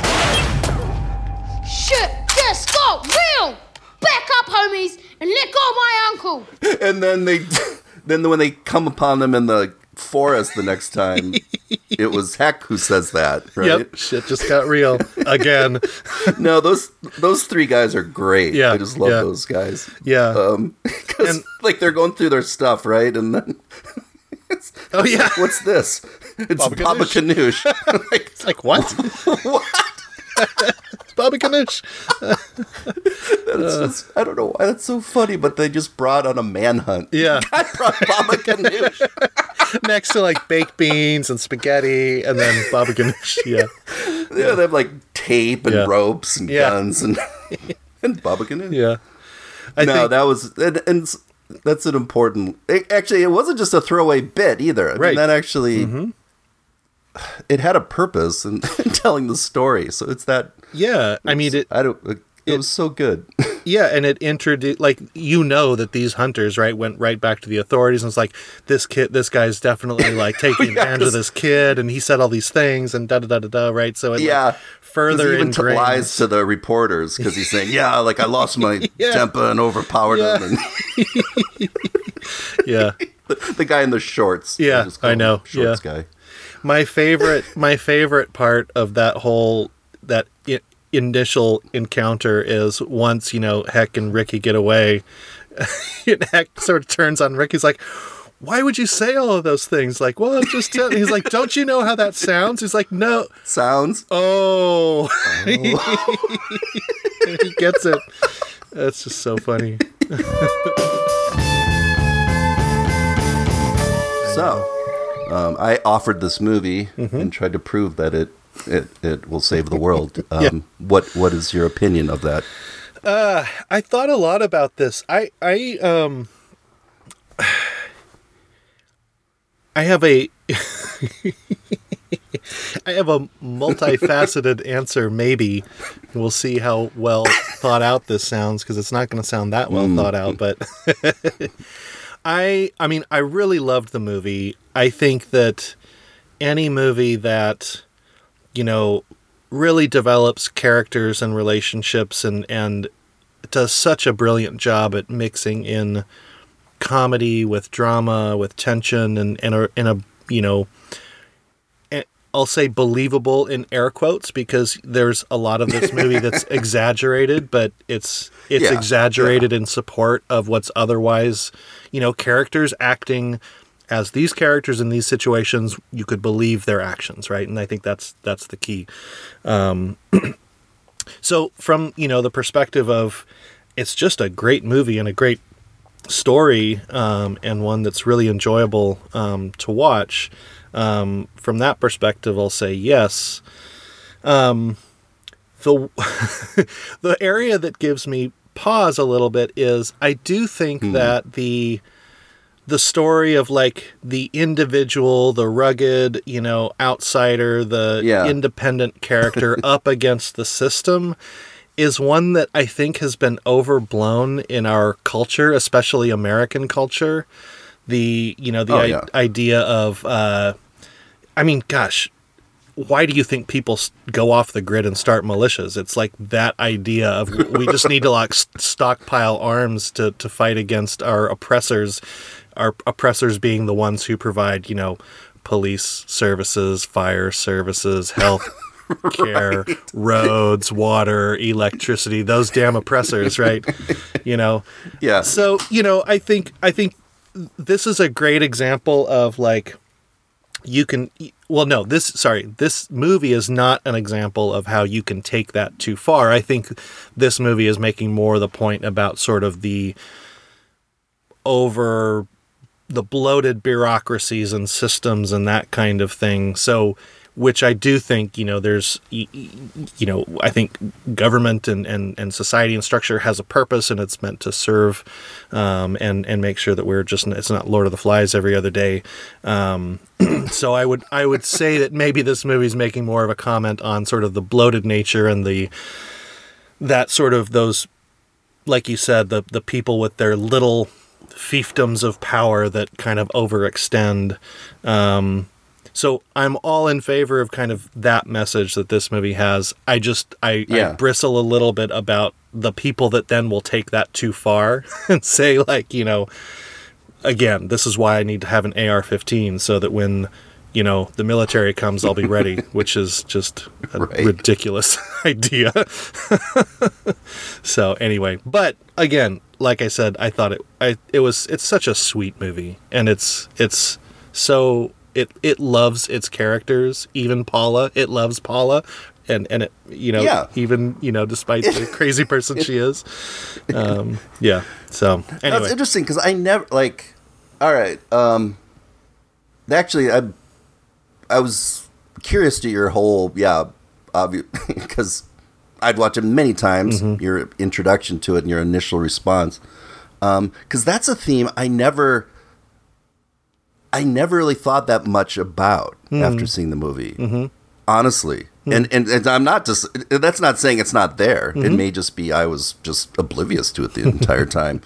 Back and let go of my uncle! and then they then when they come upon them in the forest the next time, it was Heck who says that, right? Yep, shit just got real again. No, those those three guys are great. Yeah, I just love yeah. those guys. Yeah. Um, 'cause, And- like they're going through their stuff, right? And then oh yeah. what's this? It's Baba Baba Ganoush. like, It's like what? what? Baba Ganoush. It's uh. just, I don't know why that's so funny, but they just brought on a manhunt. Yeah. I brought Baba Ganoush. Next to like baked beans and spaghetti, and then Baba Ganoush. Yeah. yeah, they have like tape and Yeah. ropes and Yeah. guns and and Baba Ganoush. Yeah. I no, think that was and, and that's an important. It, actually, it wasn't just a throwaway bit either. I mean, Right. that actually mm-hmm. It had a purpose in, in telling the story. So it's that yeah. I mean it. I don't. It, It- was so good. Yeah, and it introduced like you know that these hunters right went right back to the authorities and it's like this kid, this guy's definitely like oh, taking Yeah, advantage of this- kid, and he said all these things and da da da da da. Right, so it yeah. like, further he even lies to the reporters because he's saying, "Yeah, like I lost my Yeah. temper and overpowered Yeah. him." And Yeah, the, the guy in the shorts. Yeah, I know, Shorts yeah. guy. My favorite my favorite part of that whole that I- initial encounter is once you know Heck and Ricky get away, and Heck sort of turns on Ricky's like. Why would you say all of those things? Like, well, I'm just telling. He's like, don't you know how that sounds? He's like, no. Sounds. Oh, oh. he gets it. That's just so funny. So, um, I offered this movie Mm-hmm. and tried to prove that it it, it will save the world. Um, What what is your opinion of that? I thought a lot about this. I I um I have a I have a multifaceted answer maybe. We'll see how well thought out this sounds because it's not going to sound that well thought out, but I I mean, I really loved the movie. I think that any movie that you know really develops characters and relationships and and does such a brilliant job at mixing in comedy with drama with tension and and a, in a you know I'll say believable in air quotes because there's a lot of this movie that's exaggerated, but it's it's Yeah, exaggerated in support of what's otherwise, you know, characters acting as these characters in these situations, you could believe their actions, right? And I think that's that's the key. Um, so from you know the perspective of it's just a great movie and a great story um, and one that's really enjoyable um, to watch. Um, from that perspective, I'll say yes. Um, the the area that gives me pause a little bit is I do think that the the story of like the individual, the rugged, you know, outsider, the Yeah. independent character up against the system is one that I think has been overblown in our culture, especially American culture. The, you know, the Oh, i- yeah. idea of uh I mean, gosh, why do you think people go off the grid and start militias? It's like that idea of we just need to like stockpile arms to to fight against our oppressors, our oppressors being the ones who provide, you know, police services, fire services, health care, roads, water, electricity, those damn oppressors, right? You know. Yeah. So, you know, I think I think this is a great example of like you can well no this sorry this movie is not an example of how you can take that too far. I think this movie is making more the point about sort of the over the bloated bureaucracies and systems and that kind of thing. So which i do think you know there's you know i think government and, and, and society and structure has a purpose and it's meant to serve um, and and make sure that we're just it's not lord of the flies every other day um, so I would I would say that maybe this movie's making more of a comment on sort of the bloated nature and the that sort of those like you said the the people with their little fiefdoms of power that kind of overextend. Um, so I'm all in favor of kind of that message that this movie has. I just I, I bristle a little bit about the people that then will take that too far and say like you know again this is why I need to have an AR-15 so that when you know the military comes I'll be ready, which is just a Right. ridiculous idea. so anyway, but again, like I said, I thought it I it was it's such a sweet movie and it's it's so it it loves its characters, even Paula, it loves Paula and and it you know Yeah. even you know despite the crazy person she is. Um yeah. So That's interesting because I never like. All right. Um. Actually, I I was curious to your whole yeah, because I'd watch it many times. Mm-hmm. Your introduction to it and your initial response, because that's a theme I never. I never really thought that much about Mm-hmm. after seeing the movie. Honestly. And, and and I'm not just that's not saying it's not there. Mm-hmm. It may just be I was just oblivious to it the entire time.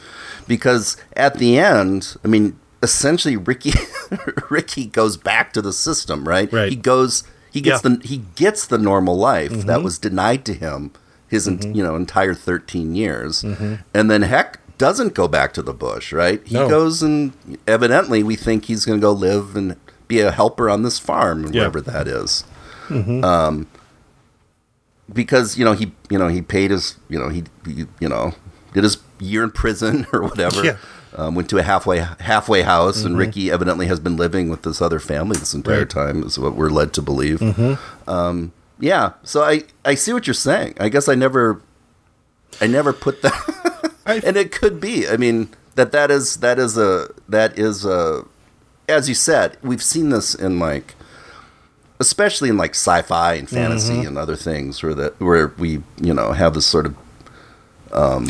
Because at the end, I mean, essentially Ricky Ricky goes back to the system, right? Right. He goes he gets Yeah. Mm-hmm. the he gets the normal life that was denied to him his en- you know entire 13 years. And then heck doesn't go back to the bush, right? He No. goes and evidently we think he's going to go live and be a helper on this farm, Yeah. wherever that is. Um, because you know he you know he paid his you know he, he you know did his year in prison or whatever. Yeah. Um, went to a halfway halfway house, and Ricky evidently has been living with this other family this entire Right. time. Is what we're led to believe. Um, yeah, so I I see what you're saying. I guess I never I never put that, I- and it could be. I mean that that is that is a that is a as you said we've seen this in like especially in like sci-fi and fantasy Mm-hmm. and other things where that where we you know have this sort of um,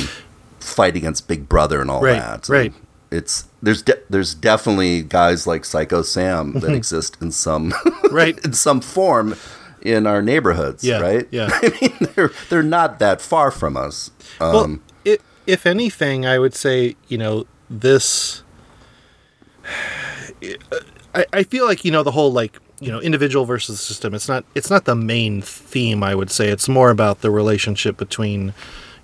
fight against Big Brother and all Right, that. right. And It's there's de- there's definitely guys like Psycho Sam that exist in some Right. in some form in our neighborhoods, Yeah, right? yeah. I mean, they're they're not that far from us. Um, well, if anything, I would say, you know, this. I, I feel like you know the whole like you know individual versus system. It's not it's not the main theme. I would say it's more about the relationship between,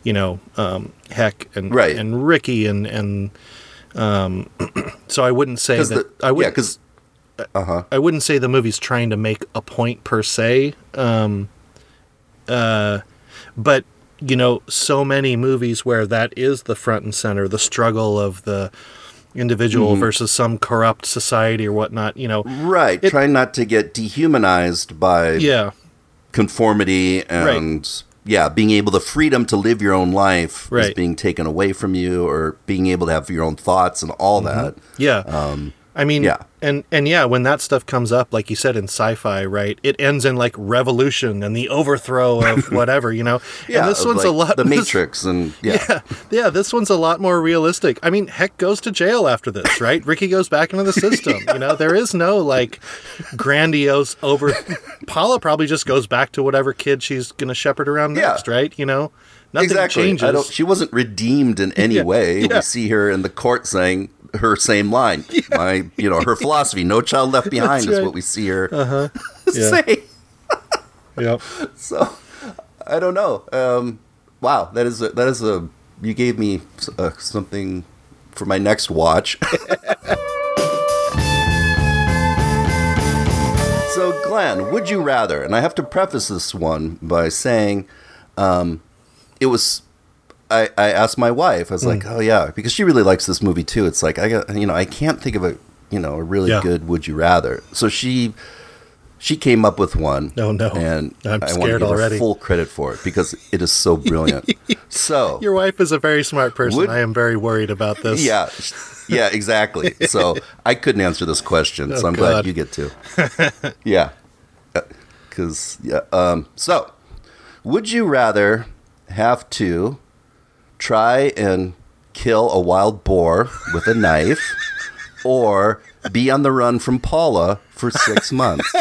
you know, um, Heck and Right. and Ricky and and. Um, so I wouldn't say that the I would yeah, because uh huh. I wouldn't say the movie's trying to make a point per se. Um, uh, but you know, so many movies where that is the front and center, the struggle of the individual Mm-hmm. versus some corrupt society or whatnot. You know, Right, It- trying not to get dehumanized by yeah, conformity and yeah, being able the freedom to live your own life is being taken away from you, or being able to have your own thoughts and all Mm-hmm. that. yeah. I mean, yeah. and and yeah, when that stuff comes up, like you said in sci-fi, right? It ends in like revolution and the overthrow of whatever, you know. Yeah, and this one's a lot. The this- Matrix, and yeah, Yeah, yeah, this one's a lot more realistic. I mean, Heck goes to jail after this, right? Ricky goes back into the system. You know, there is no like grandiose over. Paula probably just goes back to whatever kid she's gonna shepherd around Yeah. next, right? You know, nothing exactly. changes. I don't, she wasn't redeemed in any Yeah, way. yeah. We see her in the court saying her same line. My, you know, her philosophy: "No child left behind" is what we see her Yeah. say. Yep. So I don't know. Um, wow, that is a, that is a you gave me uh, something for my next watch. so Glenn, would you rather? And I have to preface this one by saying, um, it was. I, I asked my wife. I was like, "Oh yeah," because she really likes this movie too. It's like I got you know I can't think of a you know a really Yeah. good "Would you rather." So she she came up with one. Oh, no. And I'm I scared already. full credit for it because it is so brilliant. so Your wife is a very smart person. Would- I am very worried about this. yeah, yeah, exactly. So I couldn't answer this question, so Oh, I'm God. glad you get to. yeah, because yeah. Um, so, would you rather have to try and kill a wild boar with a knife, or be on the run from Paula for six months?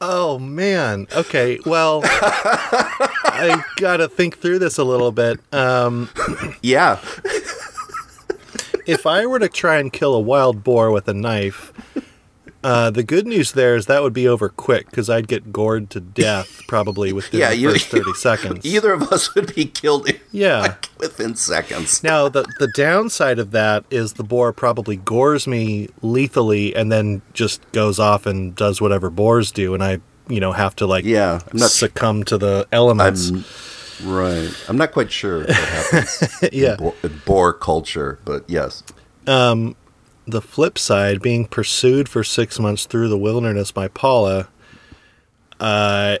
Oh man. Okay. Well, I gotta think through this a little bit. Um, Yeah. if I were to try and kill a wild boar with a knife, uh, the good news there is that would be over quick because I'd get gored to death probably within Yeah, the you- first 30 seconds. Either of us would be killed Yeah. like, within seconds. Now, the, the downside of that is the boar probably gores me lethally and then just goes off and does whatever boars do. And I, you know, have to like Yeah, succumb to the elements. I'm right. I'm not quite sure what happens yeah. in, bo- in boar culture, but yes. The flip side, being pursued for six months through the wilderness by Paula, uh,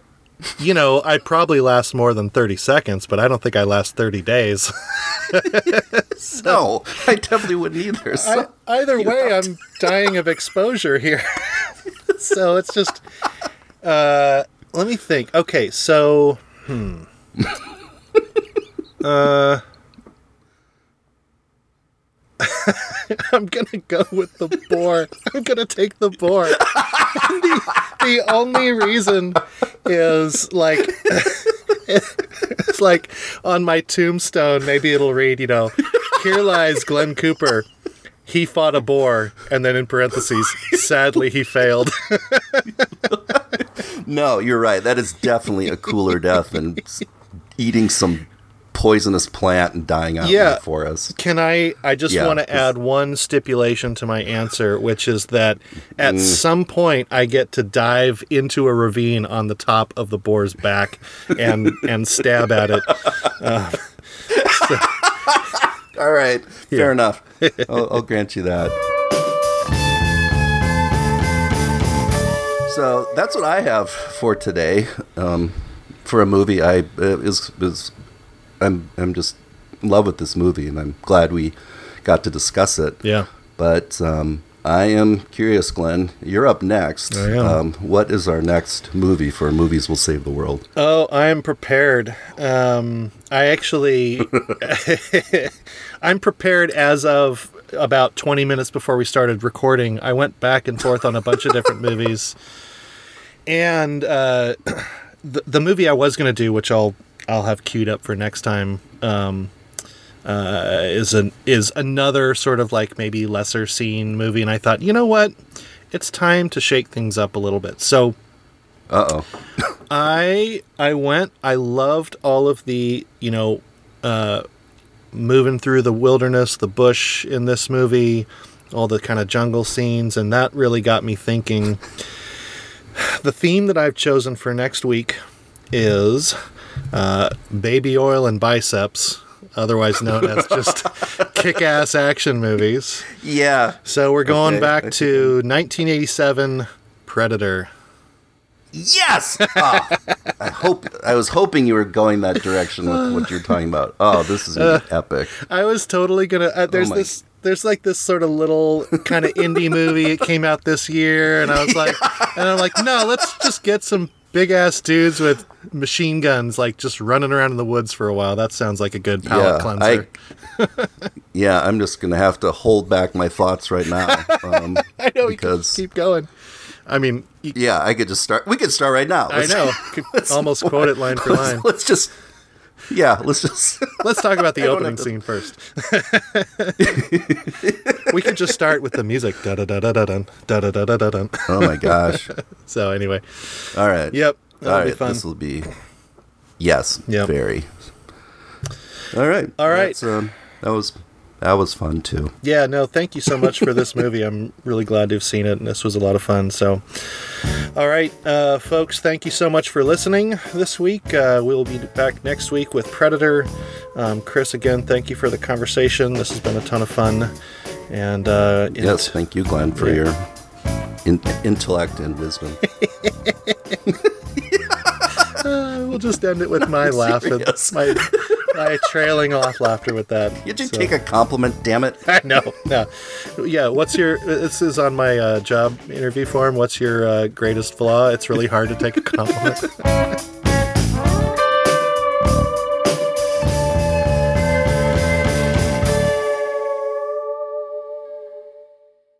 you know, I'd probably last more than 30 seconds, but I don't think I last 30 days. No, I definitely wouldn't either. So. I, either way, I'm dying of exposure here. so it's just, uh, let me think. Okay, so, hmm. uh, I'm gonna go with the boar. I'm gonna take the boar. the, the only reason is like it's like on my tombstone. Maybe it'll read, you know, here lies Glenn Cooper. He fought a boar, and then in parentheses, sadly he failed. No, you're right. That is definitely a cooler death than eating some poisonous plant and dying out in Yeah. the forest. Can I? I just Yeah, want to add one stipulation to my answer, which is that at Mm. some point I get to dive into a ravine on the top of the boar's back and and stab at it. All right, fair enough. I'll, I'll grant you that. So that's what I have for today. Um, for a movie, I uh, is is I'm I'm just in love with this movie, and I'm glad we got to discuss it. Yeah. But um, I am curious, Glenn. You're up next. I am. Um, what is our next movie for Movies Will Save the World? Oh, I am prepared. Um, I actually, I'm prepared as of about 20 minutes before we started recording. I went back and forth on a bunch of different movies, and uh, the the movie I was going to do, which I'll I'll have queued up for next time. Um, uh, is an is another sort of like maybe lesser seen movie, and I thought, you know what, it's time to shake things up a little bit. So Uh oh. I I went. I loved all of the you know, uh, moving through the wilderness, the bush in this movie, all the kind of jungle scenes, and that really got me thinking. The theme that I've chosen for next week is uh, baby oil and biceps, otherwise known as just kick-ass action movies. Yeah. So we're going Okay, back to 1987 Predator. Yes. Ah, I hope I was hoping you were going that direction with what you're talking about. Oh, this is gonna epic. I was totally gonna. Uh, there's my- this. There's like this sort of little kind of indie movie. It came out this year, and I was like, and I'm like, no, let's just get some big ass dudes with machine guns, like just running around in the woods for a while. That sounds like a good palate cleanser. I, yeah, I'm just gonna have to hold back my thoughts right now. Um, I, know. because keep going. I mean, y- yeah, I could just start. We could start right now. I Let's- know. Could almost quote it line for Let's, line. let's just. Yeah, let's just. Let's talk about the opening to- scene first. we could just start with the music. Da da da da da dun da da da da da dun. Oh my gosh! So anyway, All right. Yep, All right. This will be. Yes. Yep. Very. All right. All right. That's, um, that was that was fun too. Yeah, no, thank you so much for this movie. I'm really glad to have seen it, and this was a lot of fun. So, all right, uh, folks, thank you so much for listening this week. Uh, we'll be back next week with Predator. Um, Chris, again, thank you for the conversation. This has been a ton of fun. And uh, it- Yes. Thank you, Glenn, for Yeah. your in- intellect and wisdom. we'll just end it with my laugh, and my my trailing off laughter with that. Did you So- take a compliment? Damn it! no, no. Yeah, what's your? This is on my uh, job interview form. What's your uh, greatest flaw? It's really hard to take a compliment.